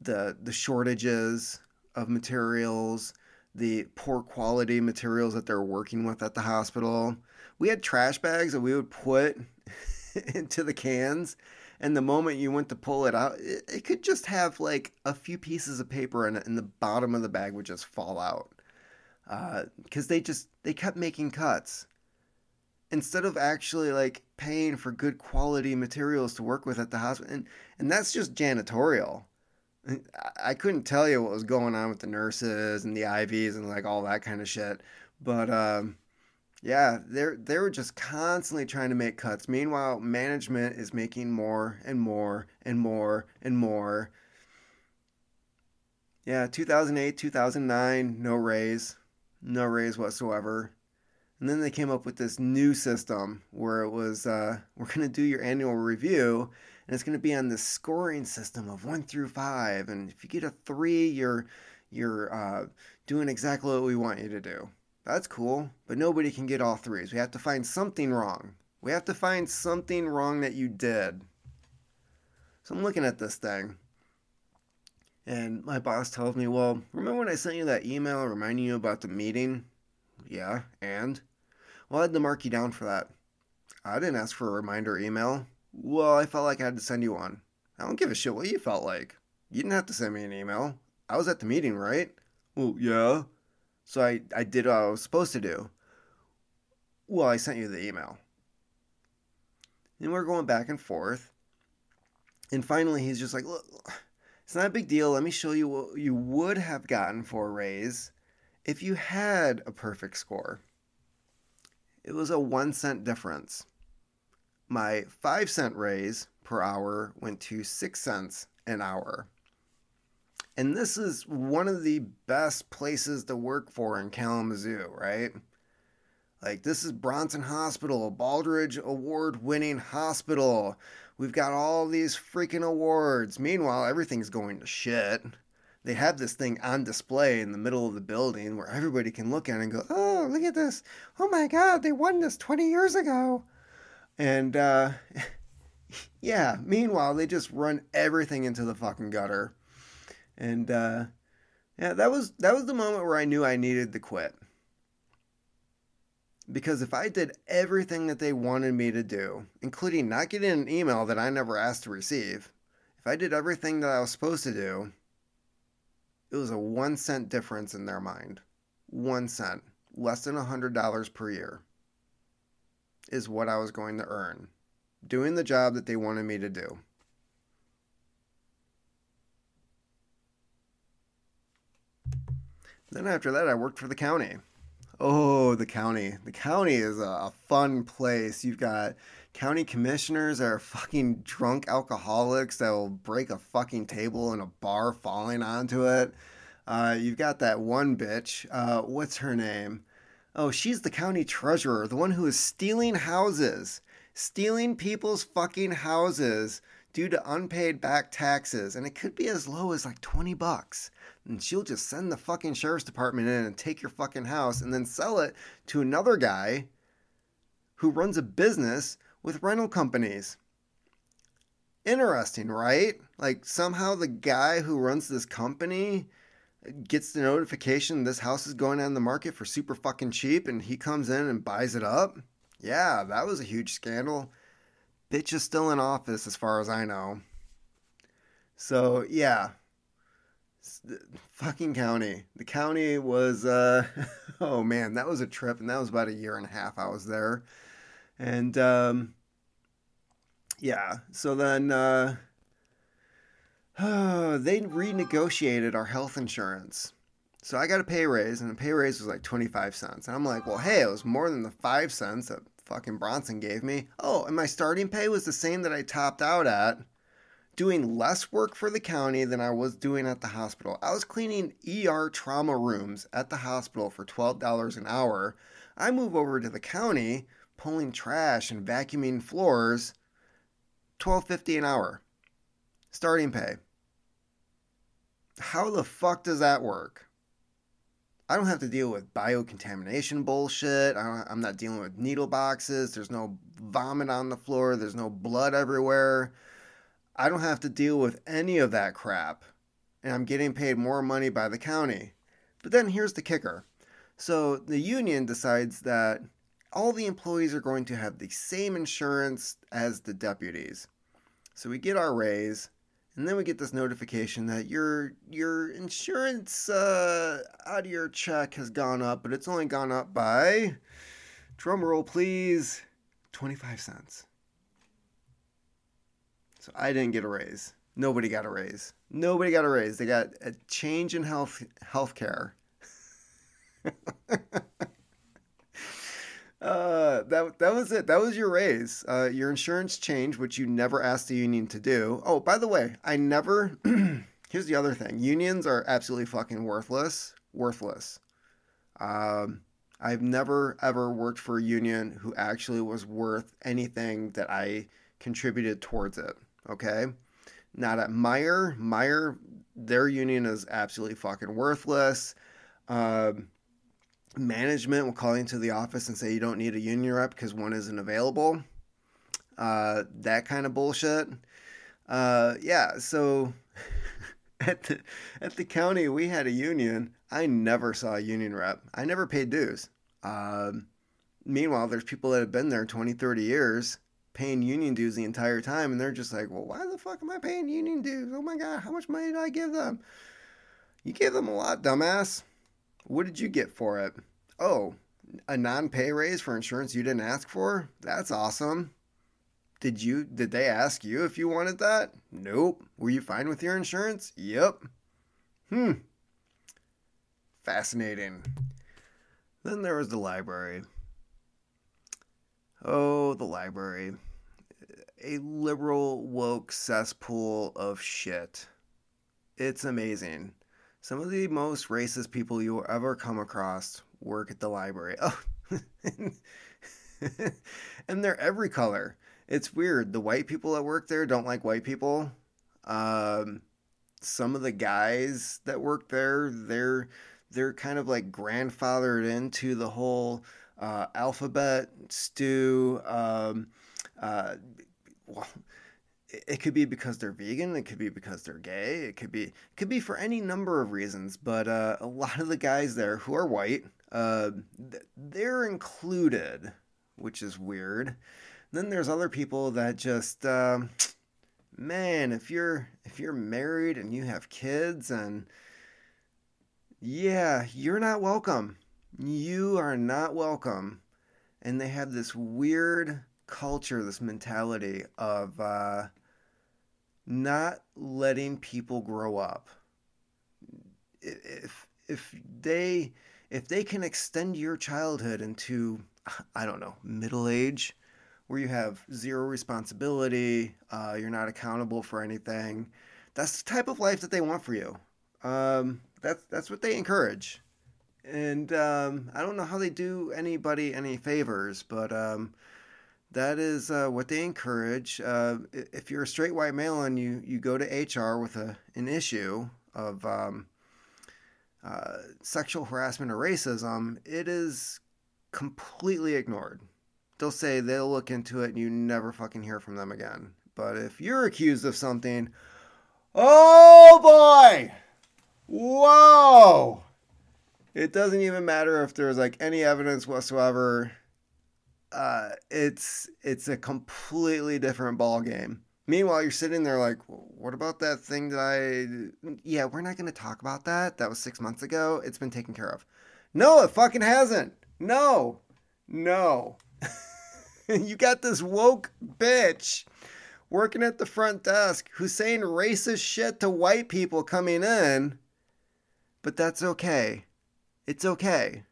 the the shortages of materials, the poor quality materials that they're working with at the hospital. We had trash bags that we would put into the cans, and the moment you went to pull it out, it, it could just have like a few pieces of paper in it, and the bottom of the bag would just fall out because uh, they just they kept making cuts instead of actually like paying for good quality materials to work with at the hospital and and that's just janitorial I couldn't tell you what was going on with the nurses and the IVs and like all that kind of shit. But um, yeah, they're they were just constantly trying to make cuts. Meanwhile, management is making more and more and more and more. Yeah, 2008, 2009, no raise, no raise whatsoever. And then they came up with this new system where it was uh, we're going to do your annual review, and it's going to be on this scoring system of one through five. And if you get a three, you're you're uh, doing exactly what we want you to do. That's cool, but nobody can get all threes. We have to find something wrong. We have to find something wrong that you did. So I'm looking at this thing. And my boss tells me, Well, remember when I sent you that email reminding you about the meeting? Yeah, and? Well, I had to mark you down for that. I didn't ask for a reminder email. Well, I felt like I had to send you one. I don't give a shit what you felt like. You didn't have to send me an email. I was at the meeting, right? Well, yeah. So I, I did what I was supposed to do. Well, I sent you the email. And we're going back and forth. And finally, he's just like, look, it's not a big deal. Let me show you what you would have gotten for a raise if you had a perfect score. It was a one cent difference. My five cent raise per hour went to six cents an hour. And this is one of the best places to work for in Kalamazoo, right? Like, this is Bronson Hospital, Baldrige Award winning hospital. We've got all these freaking awards. Meanwhile, everything's going to shit. They have this thing on display in the middle of the building where everybody can look at it and go, oh, look at this. Oh my God, they won this 20 years ago. And, uh, yeah, meanwhile, they just run everything into the fucking gutter. And uh, yeah, that was that was the moment where I knew I needed to quit. Because if I did everything that they wanted me to do, including not getting an email that I never asked to receive, if I did everything that I was supposed to do, it was a one cent difference in their mind. One cent, less than a hundred dollars per year, is what I was going to earn doing the job that they wanted me to do. Then after that, I worked for the county. Oh, the county. The county is a, a fun place. You've got county commissioners that are fucking drunk alcoholics that will break a fucking table in a bar falling onto it. Uh, you've got that one bitch. Uh, what's her name? Oh, she's the county treasurer, the one who is stealing houses, stealing people's fucking houses due to unpaid back taxes. And it could be as low as like 20 bucks and she'll just send the fucking sheriff's department in and take your fucking house and then sell it to another guy who runs a business with rental companies. Interesting, right? Like somehow the guy who runs this company gets the notification this house is going on the market for super fucking cheap and he comes in and buys it up. Yeah, that was a huge scandal. Bitch is still in office as far as I know. So, yeah, fucking county. The county was, uh, oh man, that was a trip, and that was about a year and a half I was there. And um, yeah, so then uh, oh, they renegotiated our health insurance. So I got a pay raise, and the pay raise was like 25 cents. And I'm like, well, hey, it was more than the 5 cents that fucking Bronson gave me. Oh, and my starting pay was the same that I topped out at doing less work for the county than I was doing at the hospital. I was cleaning ER trauma rooms at the hospital for $12 an hour. I move over to the county, pulling trash and vacuuming floors, $12.50 an hour. Starting pay. How the fuck does that work? I don't have to deal with biocontamination bullshit. I am not dealing with needle boxes. There's no vomit on the floor. There's no blood everywhere. I don't have to deal with any of that crap, and I'm getting paid more money by the county. But then here's the kicker. So the union decides that all the employees are going to have the same insurance as the deputies. So we get our raise, and then we get this notification that your your insurance uh, out of your check has gone up, but it's only gone up by, drum roll please, 25 cents. So I didn't get a raise. Nobody got a raise. Nobody got a raise. They got a change in health healthcare. uh, that that was it. That was your raise. Uh, your insurance change, which you never asked the union to do. Oh, by the way, I never. here's the other thing: unions are absolutely fucking worthless. Worthless. Um, I've never ever worked for a union who actually was worth anything that I contributed towards it. Okay. Not at Meijer. Meijer, their union is absolutely fucking worthless. Um, management will call into the office and say you don't need a union rep because one isn't available. Uh, that kind of bullshit. Uh, yeah, so at the at the county we had a union. I never saw a union rep. I never paid dues. Um, meanwhile, there's people that have been there 20, 30 years paying union dues the entire time, and they're just like, well, why the fuck am I paying union dues? Oh my god, how much money did I give them? You gave them a lot, dumbass. What did you get for it? Oh, a non-pay raise for insurance you didn't ask for? That's awesome. Did you did they ask you if you wanted that? Nope. Were you fine with your insurance? Yep. Hmm. Fascinating. Then there was the library. Oh, the library. A liberal woke cesspool of shit. It's amazing. Some of the most racist people you will ever come across work at the library. Oh, and they're every color. It's weird. The white people that work there don't like white people. Um, some of the guys that work there, they're they're kind of like grandfathered into the whole uh, alphabet stew. Um, uh, well, it could be because they're vegan. It could be because they're gay. It could be it could be for any number of reasons. But uh, a lot of the guys there who are white, uh, they're included, which is weird. then there's other people that just, um, man, if you're if you're married and you have kids and yeah, you're not welcome. You are not welcome. And they have this weird culture, this mentality of uh, not letting people grow up. If if they if they can extend your childhood into I don't know middle age, where you have zero responsibility, uh, you're not accountable for anything, that's the type of life that they want for you. Um, that's that's what they encourage, and um, I don't know how they do anybody any favors, but um, that is uh, what they encourage. Uh, if you're a straight white male and you, you go to HR with a, an issue of um, uh, sexual harassment or racism, it is completely ignored. They'll say they'll look into it and you never fucking hear from them again. But if you're accused of something, oh boy! Whoa! It doesn't even matter if there's like any evidence whatsoever uh, it's it's a completely different ball game. Meanwhile, you're sitting there like, what about that thing that I? Yeah, we're not going to talk about that. That was six months ago. It's been taken care of. No, it fucking hasn't. No, no. you got this woke bitch working at the front desk who's saying racist shit to white people coming in, but that's okay. It's okay.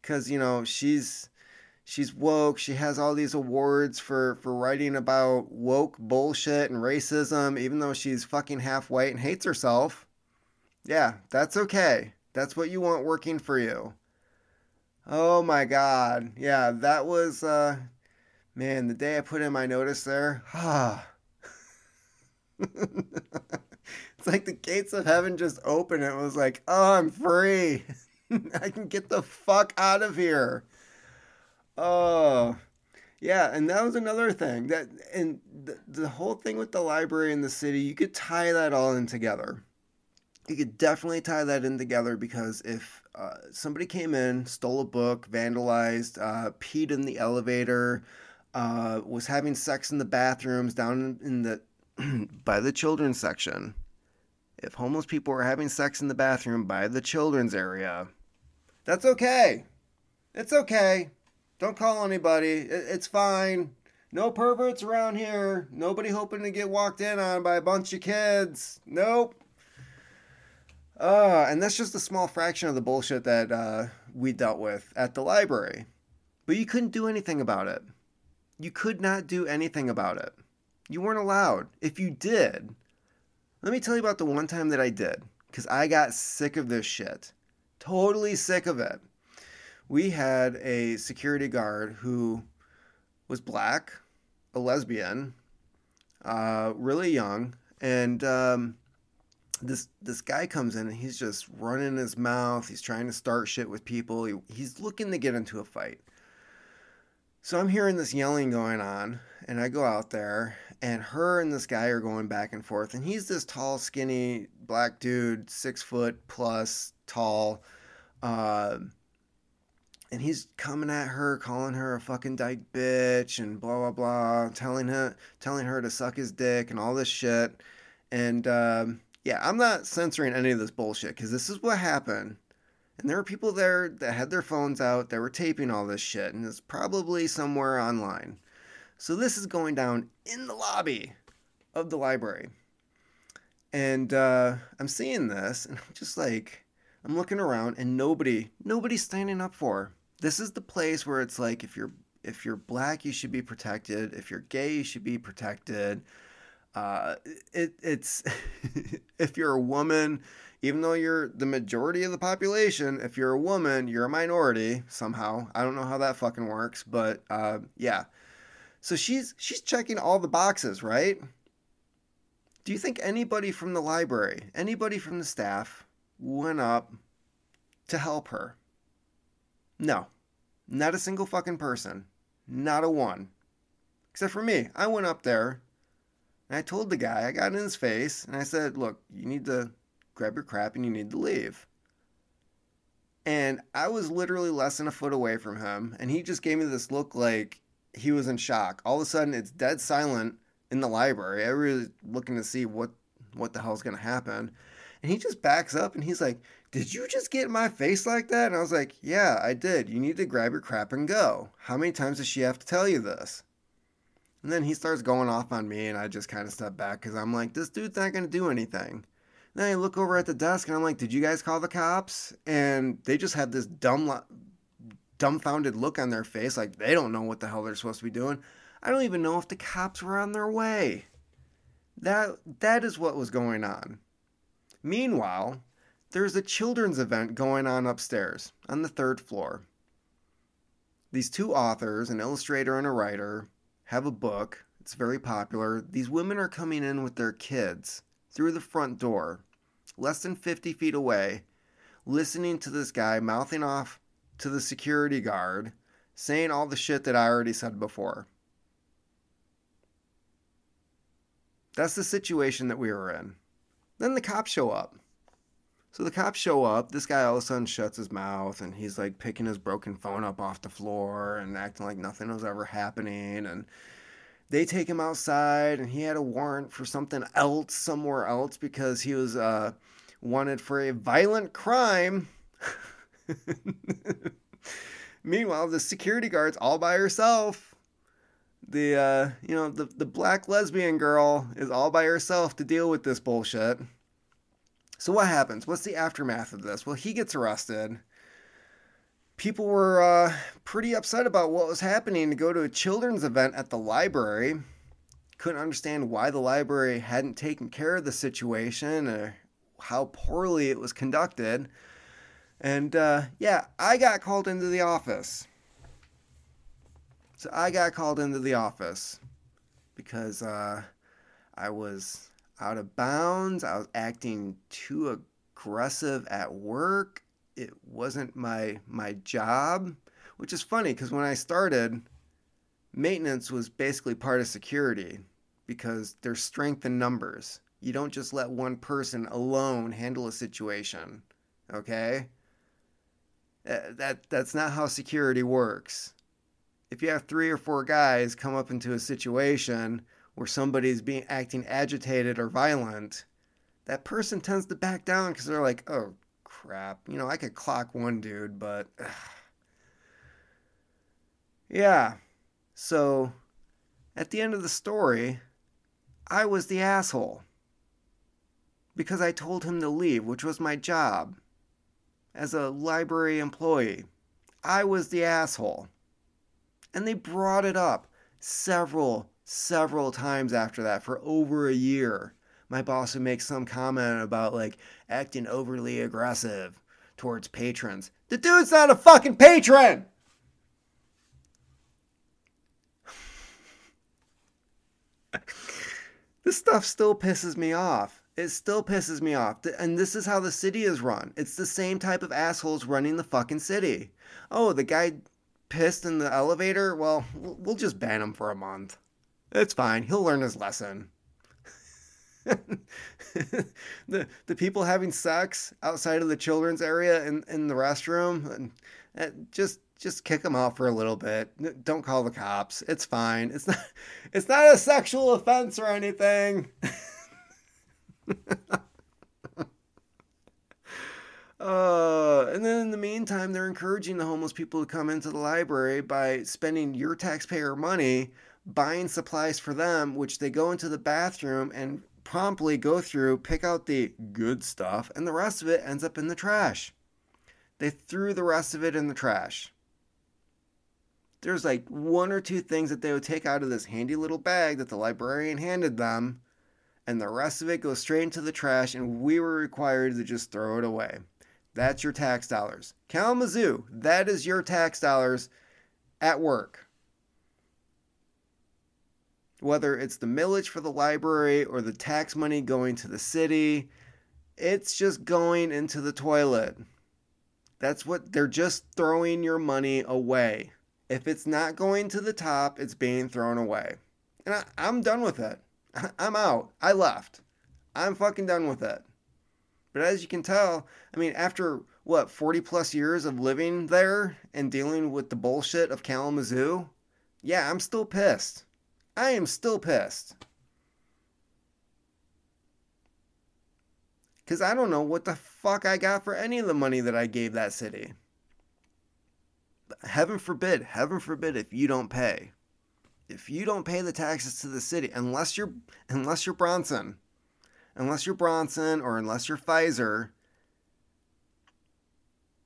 Because, you know, she's she's woke. She has all these awards for for writing about woke bullshit and racism, even though she's fucking half white and hates herself. Yeah, that's okay. That's what you want working for you. Oh my god. Yeah, that was uh man, the day I put in my notice there. Ah. it's like the gates of heaven just opened. It was like, "Oh, I'm free. I can get the fuck out of here." Oh, yeah, and that was another thing that, and the, the whole thing with the library in the city, you could tie that all in together. You could definitely tie that in together because if uh, somebody came in, stole a book, vandalized, uh, peed in the elevator, uh, was having sex in the bathrooms down in the by the children's section. If homeless people were having sex in the bathroom by the children's area, that's okay. It's okay. Don't call anybody. It's fine. No perverts around here. Nobody hoping to get walked in on by a bunch of kids. Nope. Uh, and that's just a small fraction of the bullshit that uh, we dealt with at the library. But you couldn't do anything about it. You could not do anything about it. You weren't allowed. If you did, let me tell you about the one time that I did, because I got sick of this shit. Totally sick of it we had a security guard who was black, a lesbian, uh, really young, and um, this this guy comes in and he's just running his mouth. He's trying to start shit with people. He, he's looking to get into a fight. So I'm hearing this yelling going on, and I go out there, and her and this guy are going back and forth. And he's this tall, skinny black dude, six foot plus tall. Uh, and he's coming at her, calling her a fucking dyke bitch, and blah blah blah, telling her telling her to suck his dick and all this shit. And um, yeah, I'm not censoring any of this bullshit because this is what happened. And there were people there that had their phones out that were taping all this shit, and it's probably somewhere online. So this is going down in the lobby of the library. And uh, I'm seeing this, and I'm just like, I'm looking around, and nobody, nobody's standing up for. Her. This is the place where it's like, if you're if you're black, you should be protected. If you're gay, you should be protected. Uh, it, it's if you're a woman, even though you're the majority of the population, if you're a woman, you're a minority somehow. I don't know how that fucking works, but uh, yeah. So she's she's checking all the boxes, right? Do you think anybody from the library, anybody from the staff, went up to help her? No, not a single fucking person, not a one, except for me. I went up there and I told the guy, I got in his face, and I said, Look, you need to grab your crap and you need to leave. And I was literally less than a foot away from him, and he just gave me this look like he was in shock. All of a sudden, it's dead silent in the library. Everybody's looking to see what what the hell's gonna happen. And he just backs up and he's like, Did you just get in my face like that? And I was like, Yeah, I did. You need to grab your crap and go. How many times does she have to tell you this? And then he starts going off on me, and I just kind of step back because I'm like, this dude's not going to do anything. Then I look over at the desk, and I'm like, did you guys call the cops? And they just had this dumb, dumbfounded look on their face, like they don't know what the hell they're supposed to be doing. I don't even know if the cops were on their way. That that is what was going on. Meanwhile, there's a children's event going on upstairs on the third floor. These two authors, an illustrator and a writer, have a book. It's very popular. These women are coming in with their kids through the front door, less than 50 feet away, listening to this guy mouthing off to the security guard, saying all the shit that I already said before. That's the situation that we were in. Then the cops show up. So the cops show up. This guy all of a sudden shuts his mouth and he's like picking his broken phone up off the floor and acting like nothing was ever happening. And they take him outside and he had a warrant for something else somewhere else because he was uh, wanted for a violent crime. Meanwhile, the security guard's all by herself. The uh, you know the the black lesbian girl is all by herself to deal with this bullshit. So what happens? What's the aftermath of this? Well, he gets arrested. People were uh, pretty upset about what was happening to go to a children's event at the library. Couldn't understand why the library hadn't taken care of the situation or how poorly it was conducted. And uh, yeah, I got called into the office. So I got called into the office because uh, I was out of bounds. I was acting too aggressive at work. It wasn't my my job, which is funny because when I started, maintenance was basically part of security because there's strength in numbers. You don't just let one person alone handle a situation. Okay? That that's not how security works. If you have 3 or 4 guys come up into a situation where somebody's being acting agitated or violent, that person tends to back down because they're like, oh crap, you know, I could clock one dude, but ugh. yeah. So at the end of the story, I was the asshole because I told him to leave, which was my job as a library employee. I was the asshole. And they brought it up several several times after that for over a year. My boss would make some comment about like acting overly aggressive towards patrons. The dude's not a fucking patron! This stuff still pisses me off. It still pisses me off. And this is how the city is run. It's the same type of assholes running the fucking city. Oh, the guy pissed in the elevator? Well, we'll just ban him for a month. It's fine. He'll learn his lesson. the the people having sex outside of the children's area in, in the restroom and, and just just kick them out for a little bit. Don't call the cops. It's fine. It's not it's not a sexual offense or anything. uh, and then in the meantime, they're encouraging the homeless people to come into the library by spending your taxpayer money buying supplies for them, which they go into the bathroom and promptly go through, pick out the good stuff, and the rest of it ends up in the trash. They threw the rest of it in the trash. There's like one or two things that they would take out of this handy little bag that the librarian handed them, and the rest of it goes straight into the trash, and we were required to just throw it away. That's your tax dollars. Kalamazoo, that is your tax dollars at work whether it's the millage for the library or the tax money going to the city, it's just going into the toilet. That's what they're just throwing your money away. If it's not going to the top, it's being thrown away. And I, am done with it. I'm out. I left. I'm fucking done with it. But as you can tell, I mean, after what, 40 plus years of living there and dealing with the bullshit of Kalamazoo, yeah, I'm still pissed. I am still pissed. Because I don't know what the fuck I got for any of the money that I gave that city. Heaven forbid, heaven forbid if you don't pay. If you don't pay the taxes to the city, unless you're unless you're Bronson, unless you're Bronson or unless you're Pfizer,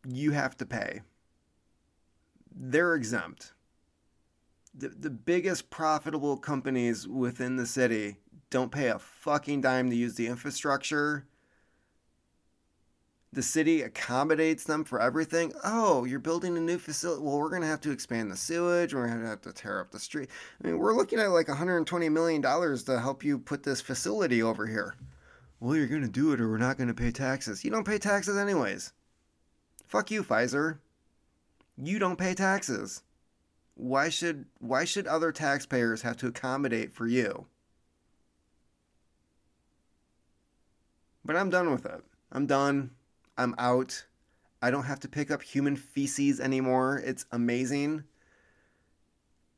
you have to pay. They're exempt the, the biggest profitable companies within the city don't pay a fucking dime to use the infrastructure. The city accommodates them for everything. Oh, you're building a new facility. Well, we're going to have to expand the sewage. We're going to have to tear up the street. I mean, we're looking at like $120 million to help you put this facility over here. Well, you're going to do it or we're not going to pay taxes. You don't pay taxes anyways. Fuck you, Pfizer. You don't pay taxes why should why should other taxpayers have to accommodate for you? But I'm done with it. I'm done. I'm out. I don't have to pick up human feces anymore. It's amazing.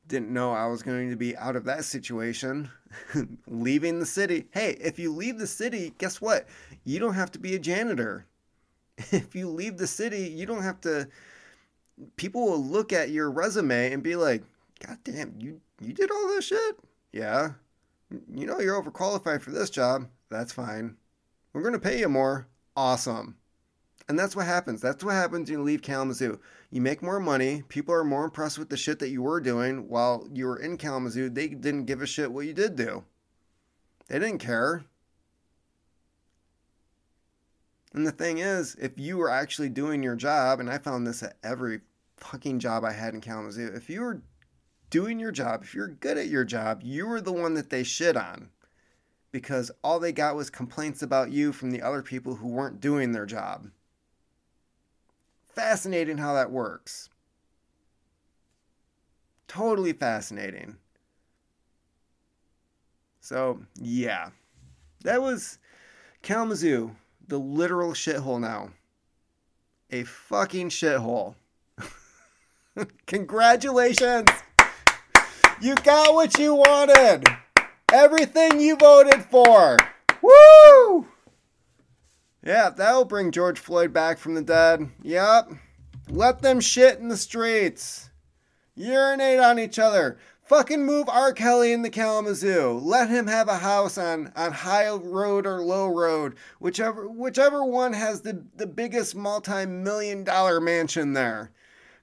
Didn't know I was going to be out of that situation. Leaving the city. Hey, if you leave the city, guess what? You don't have to be a janitor. If you leave the city, you don't have to people will look at your resume and be like, God damn, you you did all this shit? Yeah. You know you're overqualified for this job. That's fine. We're gonna pay you more. Awesome. And that's what happens. That's what happens when you leave Kalamazoo. You make more money. People are more impressed with the shit that you were doing while you were in Kalamazoo. They didn't give a shit what you did do. They didn't care. And the thing is, if you were actually doing your job, and I found this at every fucking job I had in Kalamazoo, if you were doing your job, if you're good at your job, you were the one that they shit on. Because all they got was complaints about you from the other people who weren't doing their job. Fascinating how that works. Totally fascinating. So, yeah. That was Kalamazoo the literal shithole now. A fucking shithole. Congratulations! You got what you wanted! Everything you voted for! Woo! Yeah, that'll bring George Floyd back from the dead. Yep. Let them shit in the streets. Urinate on each other. Fucking move R. Kelly in the Kalamazoo. Let him have a house on, on High Road or Low Road, whichever whichever one has the, the biggest multi-million dollar mansion there.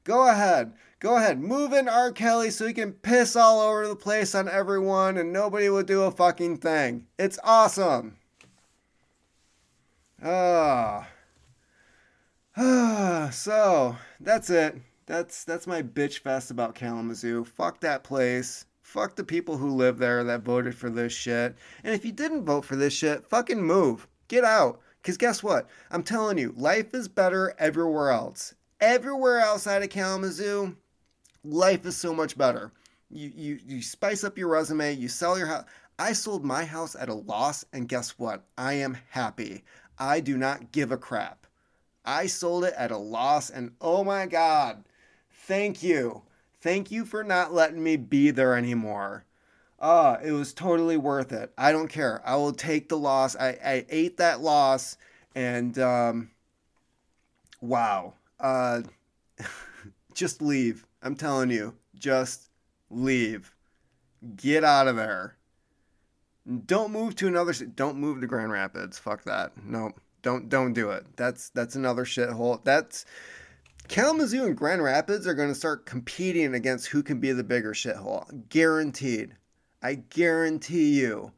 Go ahead. Go ahead. Move in R. Kelly so he can piss all over the place on everyone and nobody will do a fucking thing. It's awesome. Ah. Ah. so, that's it that's that's my bitch fest about Kalamazoo. Fuck that place. Fuck the people who live there that voted for this shit. And if you didn't vote for this shit, fucking move. Get out. Because guess what? I'm telling you, life is better everywhere else. Everywhere outside of Kalamazoo, life is so much better. You, you, you spice up your resume, you sell your house. I sold my house at a loss, and guess what? I am happy. I do not give a crap. I sold it at a loss, and oh my God, thank you. Thank you for not letting me be there anymore. Ah, it was totally worth it. I don't care. I will take the loss. I, I ate that loss, and um, wow. Uh, just leave. I'm telling you, just leave. Get out of there. Don't move to another. Don't move to Grand Rapids. Fuck that. No, don't don't do it. That's that's another shithole. That's Kalamazoo and Grand Rapids are going to start competing against who can be the bigger shithole. Guaranteed. I guarantee you.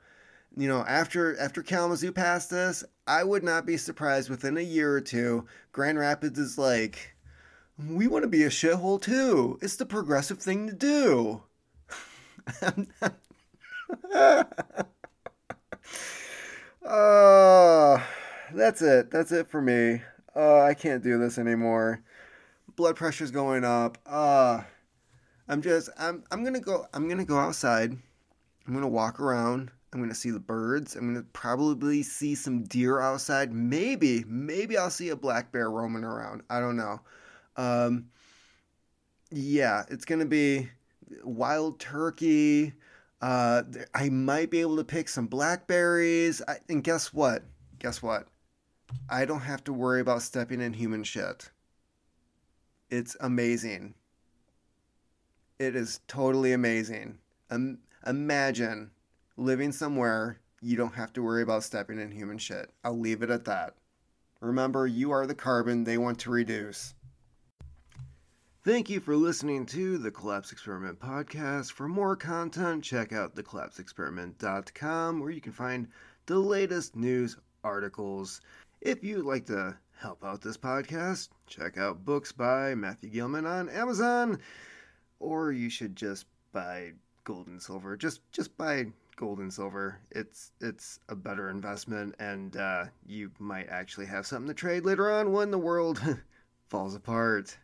You know, after after Kalamazoo passed this, I would not be surprised within a year or two. Grand Rapids is like, we want to be a shithole too. It's the progressive thing to do. uh, that's it. That's it for me. Uh, I can't do this anymore. Blood pressure's going up. Uh, I'm just I'm I'm gonna go I'm gonna go outside. I'm gonna walk around. I'm gonna see the birds. I'm gonna probably see some deer outside. Maybe maybe I'll see a black bear roaming around. I don't know. Um, yeah, it's gonna be wild turkey. Uh, I might be able to pick some blackberries. I, and guess what? Guess what? I don't have to worry about stepping in human shit. It's amazing. It is totally amazing. Um, imagine living somewhere you don't have to worry about stepping in human shit. I'll leave it at that. Remember, you are the carbon they want to reduce. Thank you for listening to the Collapse Experiment podcast. For more content, check out thecollapseexperiment.com where you can find the latest news articles. If you'd like to help out this podcast, check out books by Matthew Gilman on Amazon, or you should just buy gold and silver. Just just buy gold and silver. It's it's a better investment, and uh, you might actually have something to trade later on when the world falls apart.